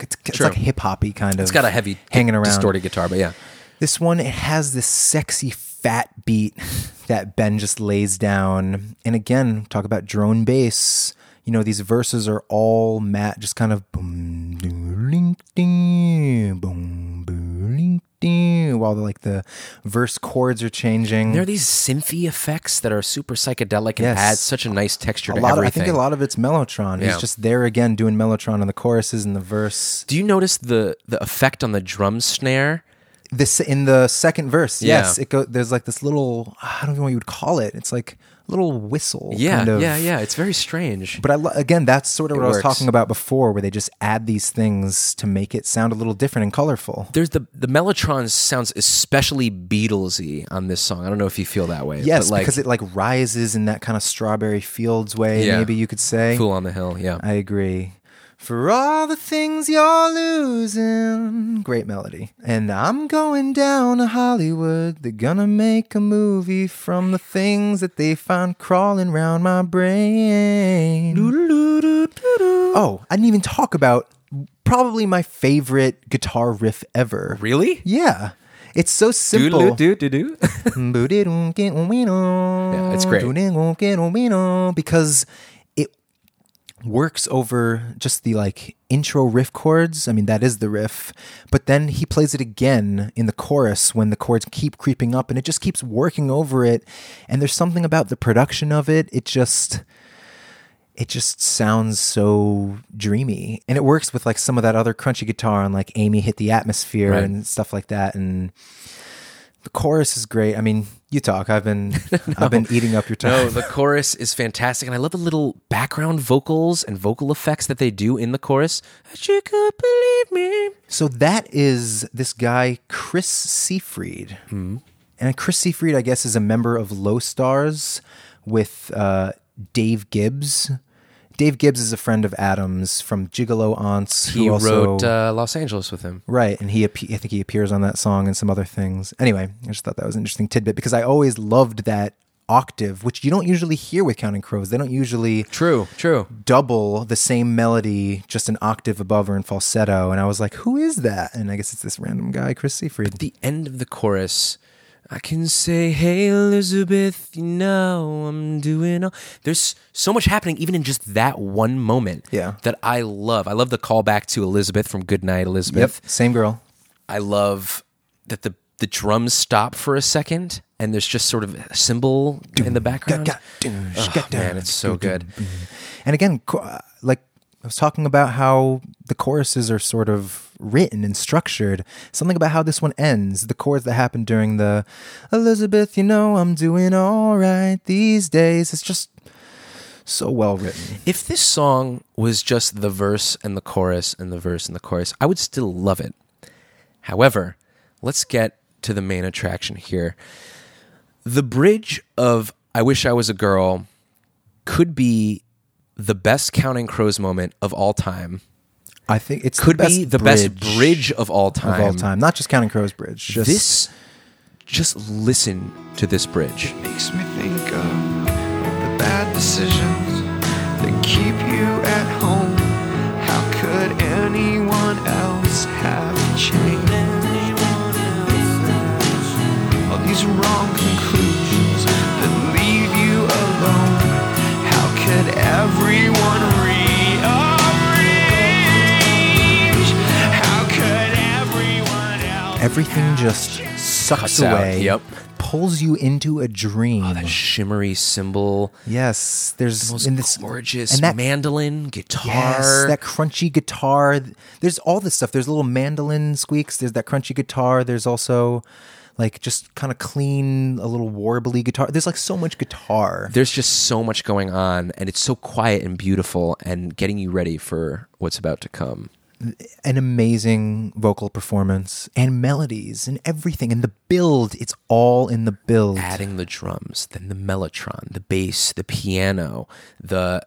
It's True. like hip hoppy kind of. it's got a heavy, hanging around. distorted guitar, but yeah, This one, it has this sexy fat beat that Ben just lays down. And again, talk about drone bass. You know, these verses are all matte, just kind of boom, doo, boom, boom, while the, like the verse chords are changing. there are these synthy effects that are super psychedelic and Yes. add such a nice texture a to lot of, I think a lot of it's Mellotron. Yeah. He's just there again doing Mellotron on the choruses and the verse. Do you notice the the effect on the drum snare? This in the second verse, Yeah. yes, it go. There's like this little I don't know what you would call it. It's like little whistle. Yeah, kind of. yeah, yeah. It's very strange. But I lo- again, that's sort of It what I was talking about before, where they just add these things to make it sound a little different and colorful. There's the the Mellotron sounds especially Beatlesy on this song. I don't know if you feel that way. Yes, but like, because it like rises in that kind of Strawberry Fields way. Yeah. Maybe you could say. Fool on the Hill. Yeah. I agree. For all the things you're losing. Great melody. And I'm going down to Hollywood. They're gonna make a movie from the things that they find crawling around my brain. Oh, I didn't even talk about probably my favorite guitar riff ever. really? Yeah. It's so simple. do do do. yeah, it's great. because works over just the like intro riff chords. I mean, that is the riff, but then he plays it again in the chorus when the chords keep creeping up and it just keeps working over it. And there's something about the production of it. It just it just sounds so dreamy and it works with like some of that other crunchy guitar on like amy hit the atmosphere Right. and stuff like that and the chorus is great i mean you talk i've been i've been eating up your time No, the chorus is fantastic, and I love the little background vocals and vocal effects that they do in the chorus. She could believe me. so that is this guy chris seefried Hmm. and chris seefried i guess is a member of low stars with uh, dave gibbs dave gibbs is a friend of adams from gigolo aunts He who also wrote uh, Los Angeles with him. Right, and he I think he appears on that song and some other things. Anyway, I just thought that was an interesting tidbit because I always loved that octave, which you don't usually hear with Counting Crows. They don't usually True, true. double the same melody just an octave above or in falsetto. And I was like, who is that? And I guess it's this random guy, Chris Seefried. the end of the chorus, I can say, "Hey Elizabeth, you know I'm doing." All... There's so much happening, even in just that one moment. Yeah. that I love. I love the callback to Elizabeth from Goodnight Elizabeth. same girl. I love that the the drums stop for a second, and there's just sort of a cymbal in the background. Oh, man, it's so good. And again, uh, like I was talking about how the choruses are sort of written and structured. Something about how this one ends, the chords that happen during the Elizabeth, you know, I'm doing all right these days. It's just so well written. If this song was just the verse and the chorus and the verse and the chorus, I would still love it. However, let's get to the main attraction here. The bridge of I Wish I Was a Girl could be the best Counting Crows moment of all time. I think it's Could the best be the bridge best bridge of all of time. all time. Not just Counting Crows Bridge. Just This, just listen to this bridge. makes me think of the bad decisions that keep you at home. How could anyone else have changed? All these wrong conclusions everything just sucks Cuts out, away. yep. Pulls you into a dream. Oh, That shimmery cymbal, yes, there's the most in this gorgeous and that- mandolin, guitar. Yes, that crunchy guitar. There's all this stuff. There's little mandolin squeaks. There's that crunchy guitar. There's also like just kind of clean, a little warbly guitar. There's like so much guitar. There's just so much going on, and it's so quiet and beautiful, and getting you ready for what's about to come. An amazing vocal performance and melodies and everything. And the build, it's all in the build. Adding the drums, then the mellotron, the bass, the piano, the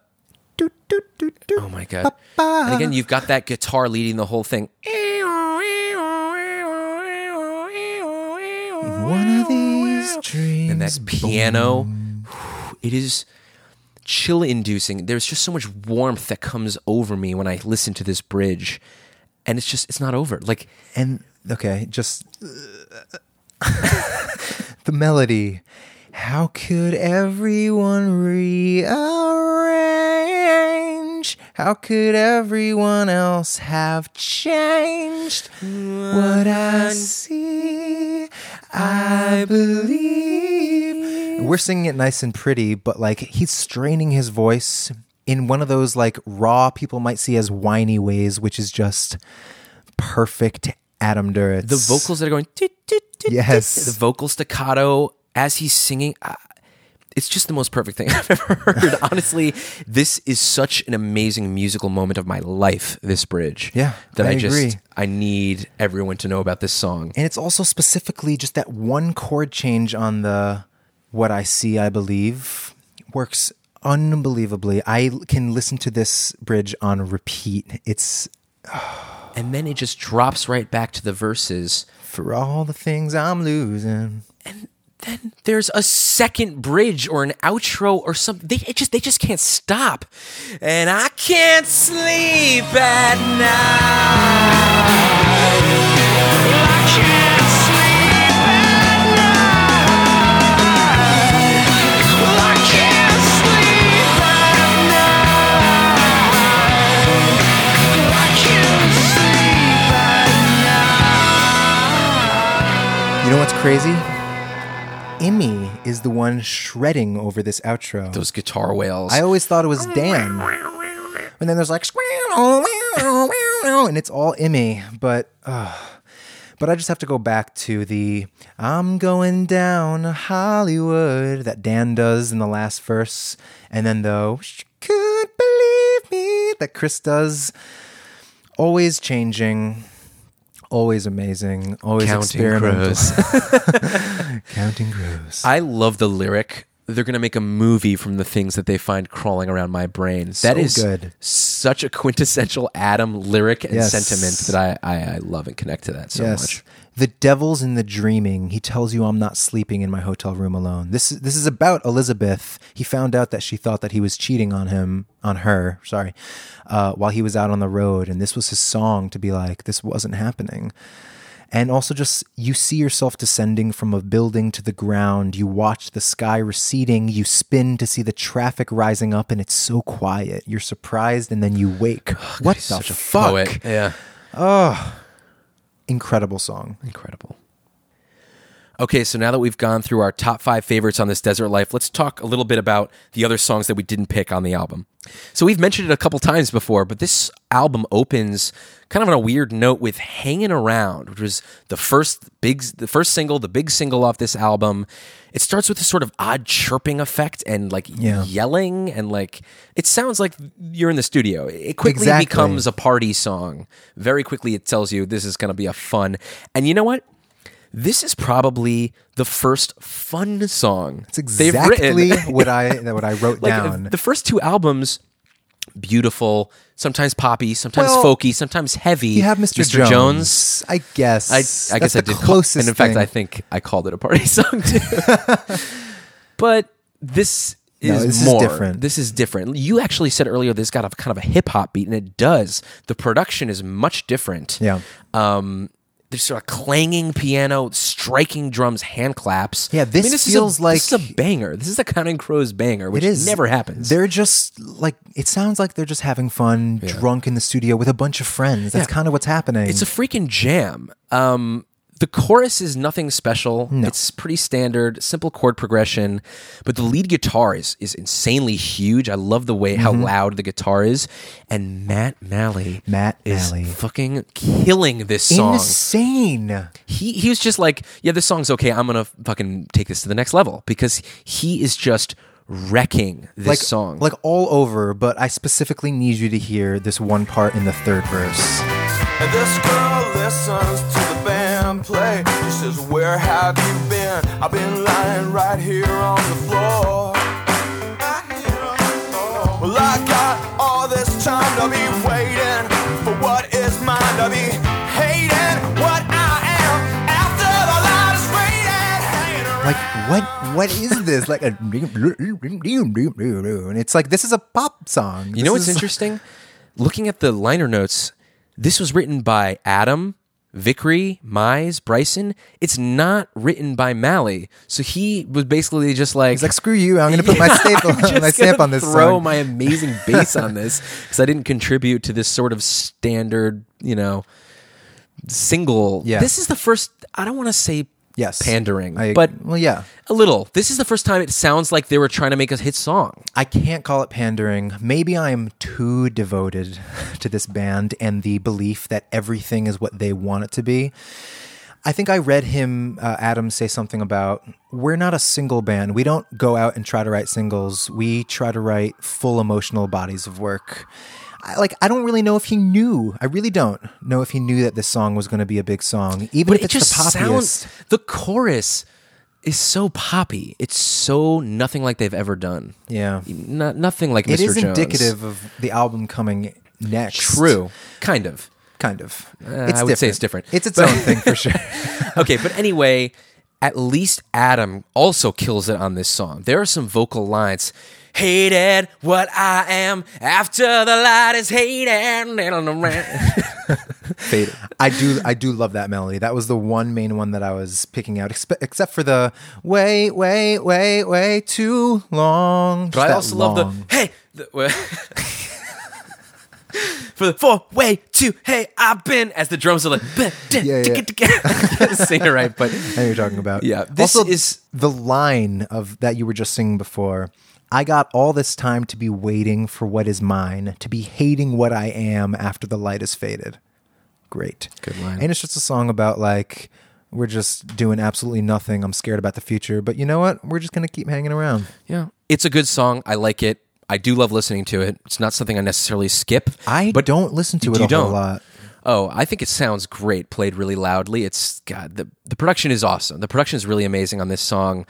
doot, doot, doot. oh my god! And again, you've got that guitar leading the whole thing. One of these dreams. and that piano it is chill inducing there's just so much warmth that comes over me when i listen to this bridge and it's just it's not over like And okay, just the melody. How could everyone rearrange? How could everyone else have changed? What I see, I believe. We're singing it nice and pretty, but like he's straining his voice in one of those like raw people might see as whiny ways, which is just perfect Adam Duritz. the vocals that are going Yes. the vocal staccato as he's singing it's just the most perfect thing I've ever heard. Honestly, this is such an amazing musical moment of my life. This bridge, Yeah, that I, I just agree. I need everyone to know about this song. And it's also specifically just that one chord change on the What I See, I Believe works unbelievably. I can listen to this bridge on repeat. It's And then it just drops right back to the verses. for all the things I'm losing. Then there's a second bridge or an outro or something. They just they just can't stop. And I can't sleep at night. I can't sleep at night. I can't sleep at night. I can't sleep at night. You know what's crazy? Immy is the one shredding over this outro. Those guitar wails. I always thought it was Dan. And then there's like, and it's all Immy. But, uh, but I just have to go back to the I'm going down to Hollywood that Dan does in the last verse. And then the "She could believe me that Chris does. Always changing. Always amazing. Always Counting experimental. crows. Counting crows. I love the lyric. They're gonna make a movie from the things that they find crawling around my brain. That So is good. such a quintessential Adam lyric and Yes. sentiment that I, I I love and connect to that so much. The devil's in the dreaming. He tells you I'm not sleeping in my hotel room alone. This is this is about Elizabeth. He found out that she thought that he was cheating on him, on her, sorry, uh, while he was out on the road, and this was his song to be like, this wasn't happening. And also, just you see yourself descending from a building to the ground. You watch the sky receding. You spin to see the traffic rising up, and it's so quiet. You're surprised, and then you wake. what the Such a fuck? Yeah. Incredible song. Incredible. Okay, so now that we've gone through our top five favorites on this desert life, let's talk a little bit about the other songs that we didn't pick on the album. So we've mentioned it a couple times before, but this album opens kind of on a weird note with "Hanging Around," which was the first big, the first single, the big single off this album. It starts with this sort of odd chirping effect and like Yeah. yelling, and like it sounds like you're in the studio. It quickly Exactly. becomes a party song. Very quickly, it tells you this is going to be a fun. And you know what? This is probably the first fun song It's exactly what I what I wrote like down. the first two albums, beautiful, sometimes poppy, sometimes Well, folky, sometimes heavy. you have Mr. Mr. Jones. I guess. I, I guess I did. Call, and in fact, thing. I think I called it a party song too. but this is No, this is more. different. This is different. You actually said earlier this got a kind of a hip hop beat, and it does. The production is much different. Yeah. Um, there's sort of clanging piano, striking drums, hand claps. Yeah, this is feels a, like- this is a banger. This is a Counting Crows banger, which it is never happens. They're just like it sounds like they're just having fun, drunk in the studio with a bunch of friends. That's Yeah. kind of what's happening. It's a freaking jam. Um, the chorus is nothing special. It's pretty standard, simple chord progression, but the lead guitar is is insanely huge. I love the way how loud the guitar is, and Matt Malley, Mm-hmm. Matt is Malley. fucking killing this song. insane. He he was just like, yeah, this song's okay. I'm gonna fucking take this to the next level because he is just wrecking this Like song. like all over, but I specifically need you to hear this one part in the third verse. And this girl listens to the band play. She says, Where have you been? I've been lying right here on the floor. Well, I got all this time to be waiting for what is mine to be hating what I am after the light is fading. Like what what is this? Like a and it's like this is a pop song. You know what's interesting? Looking at the liner notes, this was written by Adam, Vickrey, Mize, Bryson. It's not written by Malley. So he was basically just like, He's like, screw you, I'm gonna put my staple my stamp on this Throw song. my amazing bass on this because I didn't contribute to this sort of standard, you know, single. Yeah. This is the first. I don't want to say yes. pandering, I- but well yeah. a little. This is the first time it sounds like they were trying to make a hit song. I can't call it pandering. Maybe I'm too devoted to this band and the belief that everything is what they want it to be. I think I read him, uh, Adam, say something about we're not a single band. We don't go out and try to write singles. We try to write full emotional bodies of work. I, like I don't really know if he knew. I really don't know if he knew that this song was going to be a big song, even But if it it's just the sounds. The chorus is so poppy. It's so nothing like they've ever done. yeah, No, nothing like it Mr. is Jones. indicative of the album coming next. True, kind of. kind of. Uh, I would say it's different. It's its But- own thing for sure. okay, but anyway, at least Adam also kills it on this song. There are some vocal lines. Hated what I am after the light is hated. Faded. I do I do love that melody. That was the one main one that I was picking out, expe- except for the way way wait, way too long. But I also love the hey. The, well, for the four way two hey I've been as the drums are like Yeah, yeah. Sing it right, but I know you're talking about. Yeah, this also, is- the line of that you were just singing before. I got all this time to be waiting for what is mine, to be hating what I am after the light is faded. Great. Good line. And it's just a song about like we're just doing absolutely nothing. I'm scared about the future, but you know what? We're just gonna keep hanging around. yeah, it's a good song. I like it. I do love listening to it. It's not something I necessarily skip. I but don't listen to it a don't? lot. Oh, I think it sounds great played really loudly. It's God, the the production is awesome. The production is really amazing on this song.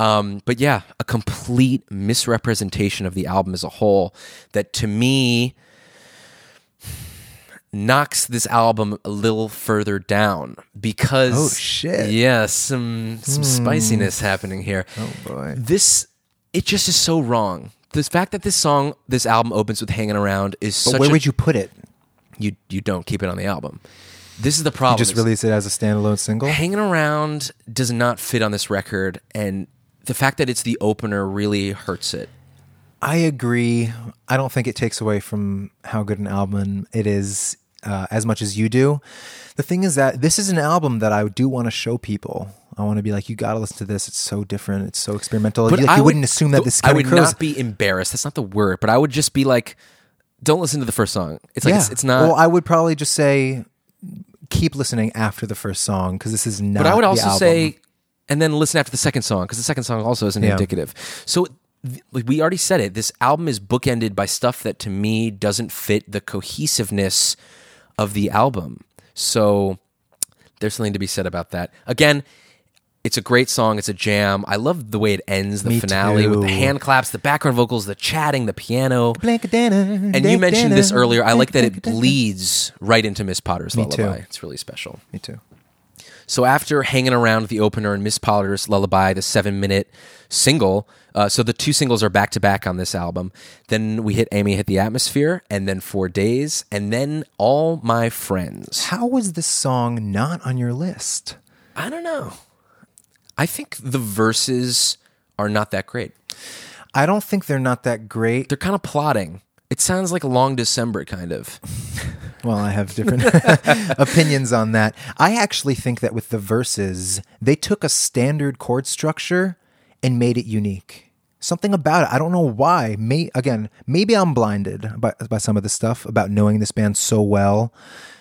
Um, but yeah, a complete misrepresentation of the album as a whole that to me knocks this album a little further down because Oh, shit. Yeah, some some spiciness happening here. Oh, boy. This it just is so wrong. The fact that this song, this album opens with "Hanging Around" is But such where a, would you put it? you you don't keep it on the album. This is the You problem. just release it as a standalone single? hanging around does not fit on this record, and the fact that it's the opener really hurts it. I agree. I don't think it takes away from how good an album it is uh, as much as you do. The thing is that this is an album that I do want to show people. I want to be like, you got to listen to this. It's so different. It's so experimental. But you, like, I you would- wouldn't assume that this I would Crows. not be embarrassed. That's not the word, but I would just be like, don't listen to the first song. It's like yeah. it's, it's not. Well, I would probably just say, keep listening after the first song because this is not. but I would also say, and then listen after the second song because the second song also isn't Yeah. indicative. So. th- we already said it, this album is bookended by stuff that to me doesn't fit the cohesiveness of the album. So there's something to be said about that. Again, it's a great song. It's a jam. I love the way it ends, the Me finale with the hand claps, the background vocals, the chatting, the piano. and And you mentioned this earlier. I like that it bleeds right into Miss Potter's Me lullaby. too. It's really special. Me too. So after hanging around the opener and Miss Potter's Lullaby, the seven minute single, uh, so the two singles are back to back on this album. Then we hit Amy Hit the Atmosphere, and then Four Days, and then All My Friends. How was this song not on your list? I don't know. I think the verses are not that great. I don't think they're not that great. They're kind of plotting. It sounds like a Long December, kind of. Well, I have different opinions on that. I actually think that with the verses, they took a standard chord structure and made it unique. Something about it. I don't know why. May again, maybe I'm blinded by by some of the stuff about knowing this band so well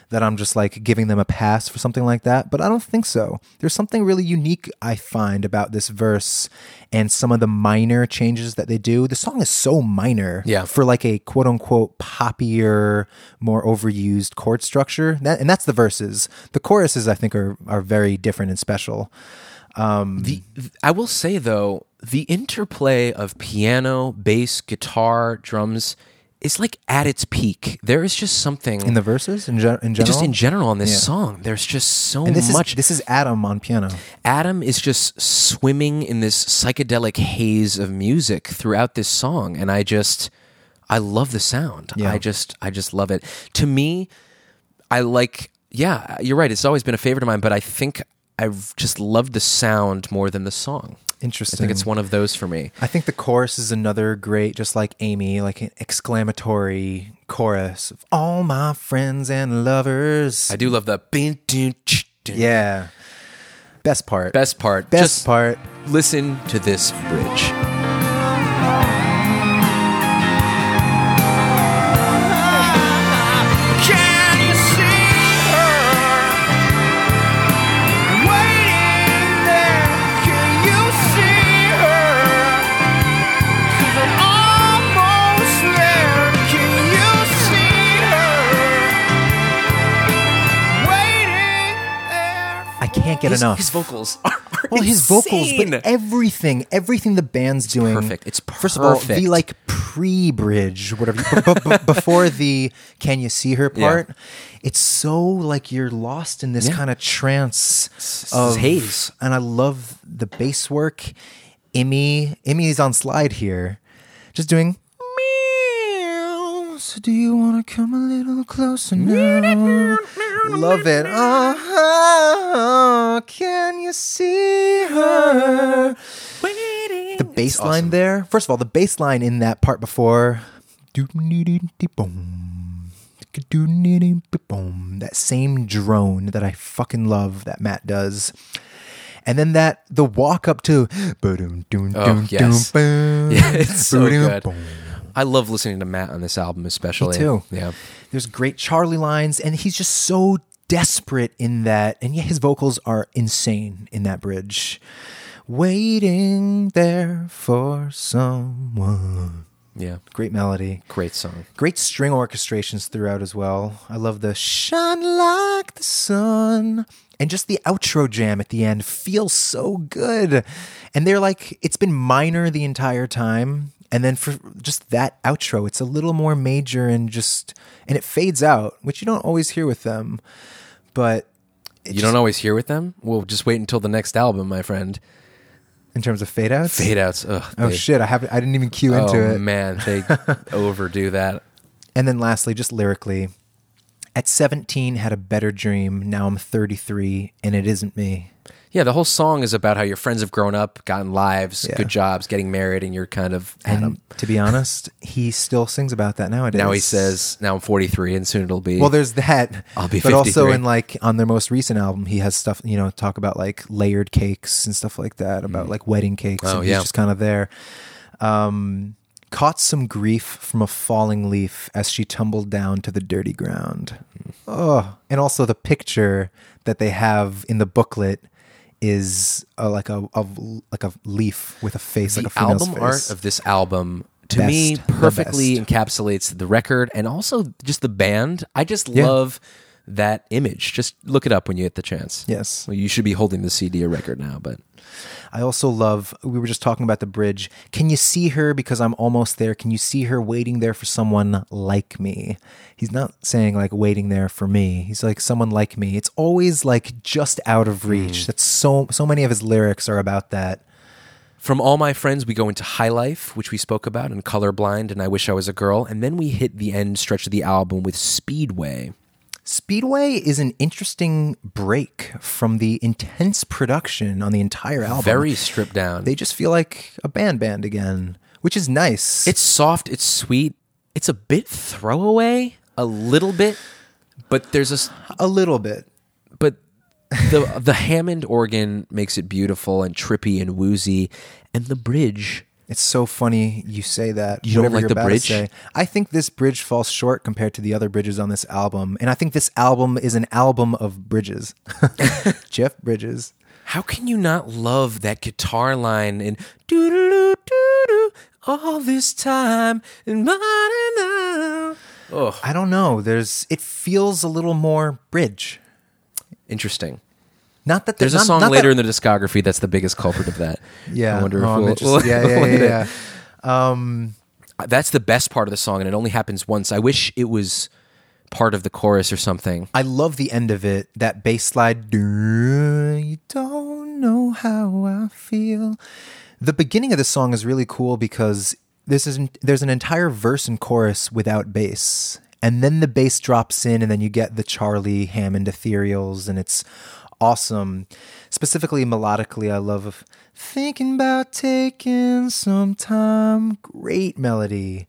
that I'm just like giving them a pass for something like that, but I don't think so. There's something really unique I find about this verse and some of the minor changes that they do. The song is so minor Yeah. for like a quote unquote poppier, more overused chord structure. That, and that's the verses. The choruses, I think, are are very different and special. Um, the I will say though, the interplay of piano, bass, guitar, drums is like at its peak. There is just something In the verses, in, gen- in general, just in general on this Yeah. song. There's just so and this much. is this is Adam on piano. Adam is just swimming in this psychedelic haze of music throughout this song and I just I love the sound. Yeah. I just I just love it. To me, I like yeah, you're right. It's always been a favorite of mine, but I think I've just loved the sound more than the song. I think it's one of those for me. I think the chorus is another great, just like Amy, like an exclamatory chorus of all my friends and lovers. I do love the bin, dun, ch, dun. yeah. Best part. best part. Best Just part. listen to this bridge. Can't get his, enough. His vocals are, are well, his vocals, insane. but everything, everything the band's doing. perfect. It's First of all, the like pre-bridge, whatever, b- b- before the "Can you see her" Yeah. part, it's so like you're lost in this Yeah. kind of trance It's of haze. and I love the bass work. Immy, Immy's on slide here, just doing. So do you want to come a little closer now? Love it. Oh, can you see her? The bass line there. First of all, the bass line in that part before. That same drone that I fucking love that Matt does. And then that the walk up to Oh, yes. Yeah, it's so good. I love listening to Matt on this album, especially. Me too. Yeah. There's great Charlie lines, and he's just so desperate in that. And yeah, his vocals are insane in that bridge. Waiting there for someone. Yeah. Great melody. Great song. Great string orchestrations throughout as well. I love the shine like the sun. And just the outro jam at the end feels so good. And they're like, it's been minor the entire time. And then for just that outro, it's a little more major and just, and it fades out, which you don't always hear with them. But You just- don't always hear with them? Well, just wait until the next album, my friend. in terms of fade outs. Fade outs. Ugh, Oh they- shit! I haven't. I didn't even cue into oh, it. man, they overdo that. And then lastly, just lyrically, at 17, had a better dream. Now I'm 33, and it isn't me. Yeah, the whole song is about how your friends have grown up, gotten lives, Yeah. good jobs, getting married, and you're kind of And to be honest, he still sings about that nowadays. Now he says, "Now I'm 43, and soon it'll be." Well, there's that. I'll be But also in like on their most recent album, he has stuff, you know, talk about like layered cakes and stuff like that, about like wedding cakes. Oh, and he's just kind of there. Um, caught some grief from a falling leaf as she tumbled down to the dirty ground. Oh, and also the picture that they have in the booklet is uh, like a, a like a leaf with a face the like a album face. art of this album to me Best. The perfectly encapsulates the record and also just the band. I just Yeah. love that image. Just look it up when you get the chance. Yes. Well, you should be holding the CD or record now, but I also love, we were just talking about the bridge. Can you see her because I'm almost there? Can you see her waiting there for someone like me? He's not saying like waiting there for me. He's like someone like me. It's always like just out of reach. Mm. That's so, so many of his lyrics are about that. From All My Friends, we go into High Life, which we spoke about, and Colorblind, and I Wish I Was a Girl. And then we hit the end stretch of the album with Speedway. Speedway is an interesting break from the intense production on the entire album. Very stripped down. They just feel like a band band again, which is nice. it's soft, it's sweet, it's a bit throwaway, a little bit, but there's a a little bit. but the the Hammond organ makes it beautiful and trippy and woozy, and the bridge. It's so funny you say that. You don't like the bridge? say. I think this bridge falls short compared to the other bridges on this album, and I think this album is an album of bridges. Jeff Bridges. How can you not love that guitar line and doo doo doo doo all this time and now? Oh, I don't know. There's. It feels a little more bridge. interesting. Not that There's a not- song not later that- in the discography that's the biggest culprit of that. yeah. I wonder oh, if we'll, we'll- yeah, we'll yeah, yeah, yeah. Um, That's the best part of the song, and it only happens once. I wish it was part of the chorus or something. I love the end of it. That bass slide. You don't know how I feel. The beginning of the song is really cool because this is there's an entire verse and chorus without bass, and then the bass drops in, and then you get the Charlie Hammond ethereals, and it's awesome. Specifically melodically, I love thinking about taking some time. Great melody,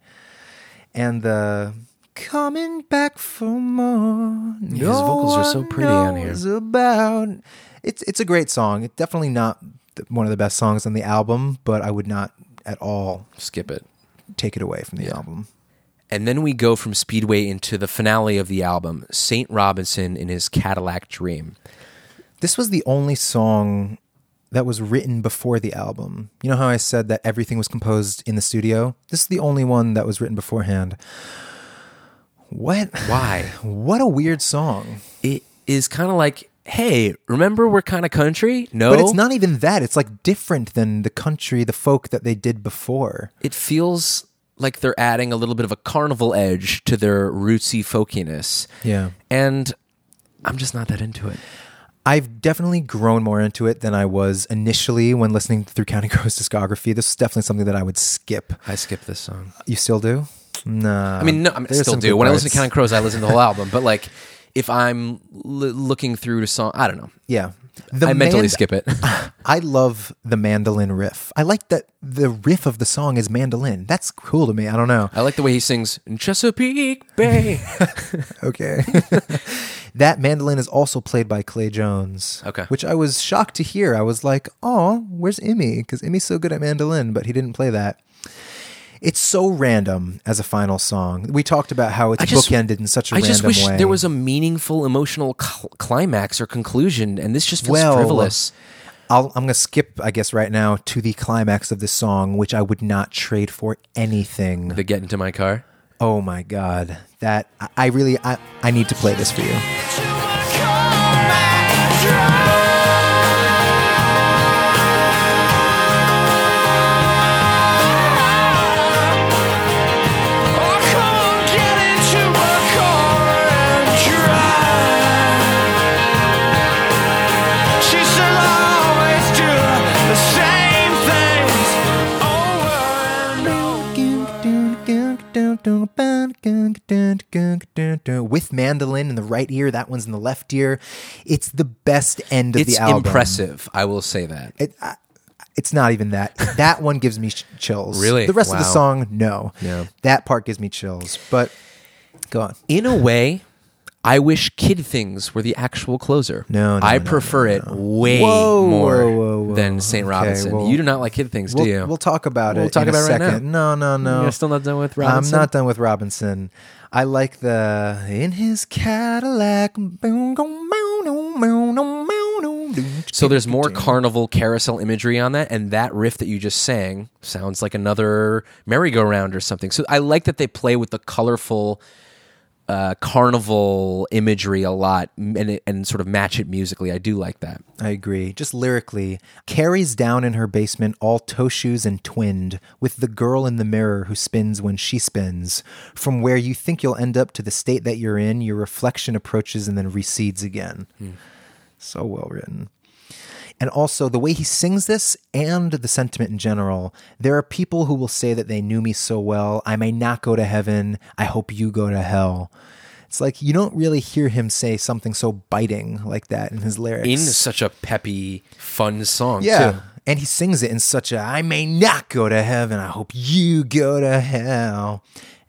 and the coming back for more. his vocals are so pretty on here. About it's it's a great song. It's definitely not one of the best songs on the album, but I would not at all Skip it. take it away from the album. And then we go from Speedway into the finale of the album, St. Robinson in his Cadillac Dream. This was the only song that was written before the album. You know how I said that everything was composed in the studio? This is the only one that was written beforehand. What? Why? What a weird song. it is kind of like hey, remember we're kind of country? No, But it's not even that. It's like different than the country, the folk that they did before. It feels like they're adding a little bit of a carnival edge to their rootsy folkiness. Yeah. and I'm just not that into it. I've definitely grown more into it than I was initially when listening through Counting Crows discography. This is definitely something that I would skip. I skip this song. You still do? Nah. I mean, no, I, mean, I still do. When I listen to parts. Counting Crows, I listen to the whole album. But like, if I'm l- looking through to song, I don't know. Yeah. The I mentally mand- skip it. I love the mandolin riff. I like that the riff of the song is mandolin. That's cool to me. I don't know. I like the way he sings Chesapeake Bay. Okay. That mandolin is also played by Clay Jones. Okay. Which I was shocked to hear. I was like, oh, where's Immy? Because Immy's so good at mandolin, but he didn't play that. It's so random as a final song. We talked about how it's I just- bookended in such a I random just wish way. there was a meaningful emotional cl- climax or conclusion, and this just feels Well, frivolous. I'll, I'm going to skip, I guess, right now to the climax of this song, which I would not trade for anything. The get into my car. Oh my god, that I, really I, I need to play this for you. With mandolin in the right ear, that one's in the left ear. It's the best end of It's the album. It's impressive. I will say that. It, I, it's not even that. That one gives me ch- chills. Really? The rest of the song, no. Yeah. That part gives me chills. But go on. In a way, I wish Kid Things were the actual closer. No, no, I no, prefer it way Whoa, more whoa, whoa, than St. Okay, Robinson. well, you do not like Kid Things, We'll, do you? we'll talk about We'll it. talk in about a it right now. No, no, no. You're still not done with Robinson? I'm not done with Robinson. I like the in his Cadillac. So there's more carnival carousel imagery on that, and that riff that you just sang sounds like another merry-go-round or something. So I like that they play with the colorful uh, carnival imagery a lot, and and sort of match it musically. I do like that. I agree. Just lyrically, Carrie's down in her basement, all toe shoes and twinned, with the girl in the mirror who spins when she spins. From where you think you'll end up to the state that you're in, your reflection approaches and then recedes again. So well written. And also, the way he sings this and the sentiment in general, there are people who will say that they knew me so well. I may not go to heaven. I hope you go to hell. It's like you don't really hear him say something so biting like that in his lyrics. In such a peppy, fun song, Yeah. too. And he sings it in such a I may not go to heaven. I hope you go to hell.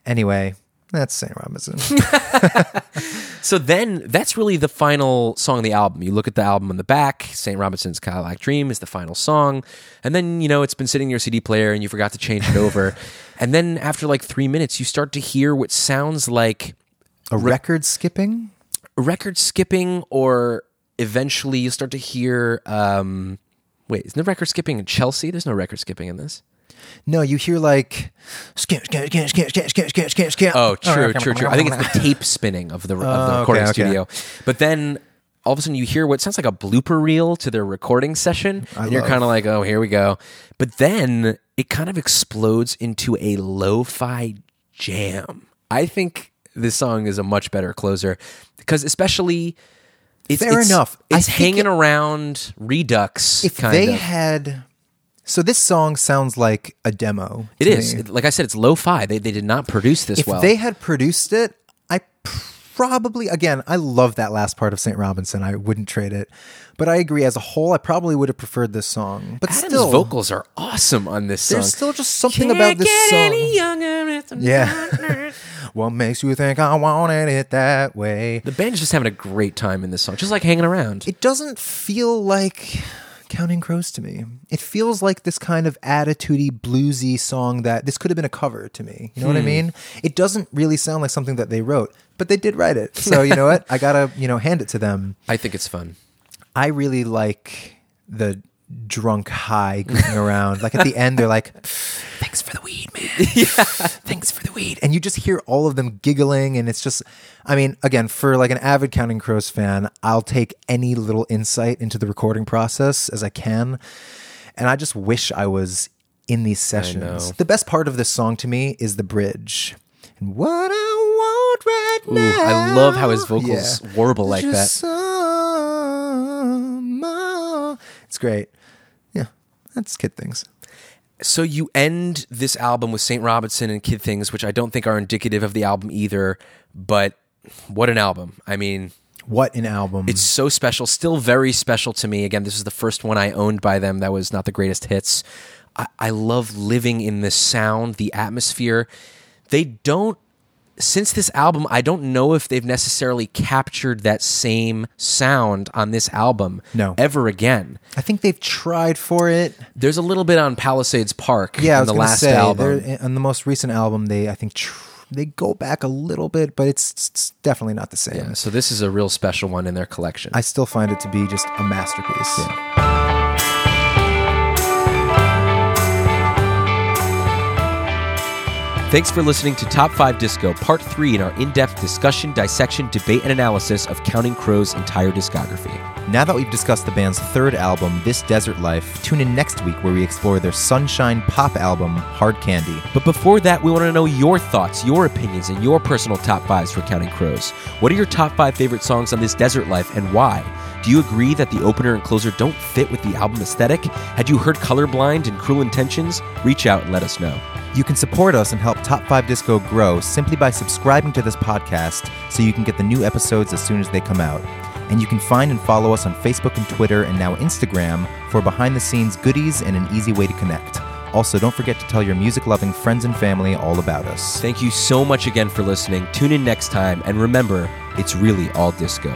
Anyway, that's St. Robinson. So then that's really the final song of the album. You look at the album on the back, St. Robinson's Cadillac Dream is the final song. And then, you know, it's been sitting in your CD player and you forgot to change it over. and then after like three minutes, you start to hear what sounds like a record skipping? record skipping, or eventually you start to hear. Um, wait, isn't the record skipping in Chelsea? There's no record skipping in this. No, you hear like skip, skip, skip, skip, skip, skip, skip, skip, skip. Oh, true, true, true. I think it's the tape spinning of the, of the Oh, recording okay. studio. But then all of a sudden you hear what sounds like a blooper reel to their recording session, and you're kind of like, oh, here we go. But then it kind of explodes into a lo-fi jam. I think this song is a much better closer because especially. It's, Fair it's- enough. It's hanging it- around Redux. If kind they of. had. So this song sounds like a demo. It is. me. Like I said, it's lo-fi. They they did not produce this If well. they had produced it, I probably again, I love that last part of St. Robinson. I wouldn't trade it. But I agree as a whole, I probably would have preferred this song. But Adam's still vocals are awesome on this song. There's still just something about this song. Yeah. Yeah. what makes you think I wanted it that way? The band is just having a great time in this song, just like hanging around. It doesn't feel like Counting Crows to me. It feels like this kind of attitudey, bluesy song that this could have been a cover to me. You know what I hmm. mean? It doesn't really sound like something that they wrote, but they did write it. So you know what? I gotta you know hand it to them. I think it's fun. I really like the drunk high goofing around. Like at the end, they're like, "Thanks for the weed, man. Thanks for the weed." And you just hear all of them giggling, and it's just, I mean, again, for like an avid Counting Crows fan, I'll take any little insight into the recording process as I can, and I just wish I was in these sessions. The best part of this song to me is the bridge. And what I want right Ooh, now. I love how his vocals Yeah. warble like Just that. some more. It's great. That's kid things. So you end this album with St. Robinson and Kid Things, which I don't think are indicative of the album either, but what an album. I mean, What an album! It's so special, still very special to me. Again, this is the first one I owned by them that was not the greatest hits. I, I love living in the sound, the atmosphere. They don't, since this album, I don't know if they've necessarily captured that same sound on this album No. ever again. I think they've tried for it. There's a little bit on Palisades Park Yeah, on the last say album. on the most recent album, they I think tr- they go back a little bit, but it's, it's definitely not the same. Yeah, so this is a real special one in their collection. I still find it to be just a masterpiece. Thanks for listening to Top 5 Disco, Part 3 in our in depth discussion, dissection, debate, and analysis of Counting Crows' entire discography. Now that we've discussed the band's third album, This Desert Life, tune in next week where we explore their Sunshine pop album, Hard Candy. But before that, we want to know your thoughts, your opinions, and your personal top fives for Counting Crows. What are your top five favorite songs on This Desert Life and why? Do you agree that the opener and closer don't fit with the album aesthetic? Had you heard Colorblind and Cruel Intentions? Reach out and let us know. You can support us and help Top 5 Disco grow simply by subscribing to this podcast so you can get the new episodes as soon as they come out. And you can find and follow us on Facebook and Twitter and now Instagram for behind the scenes goodies and an easy way to connect. Also, don't forget to tell your music loving friends and family all about us. Thank you so much again for listening. Tune in next time, and remember, it's really all disco.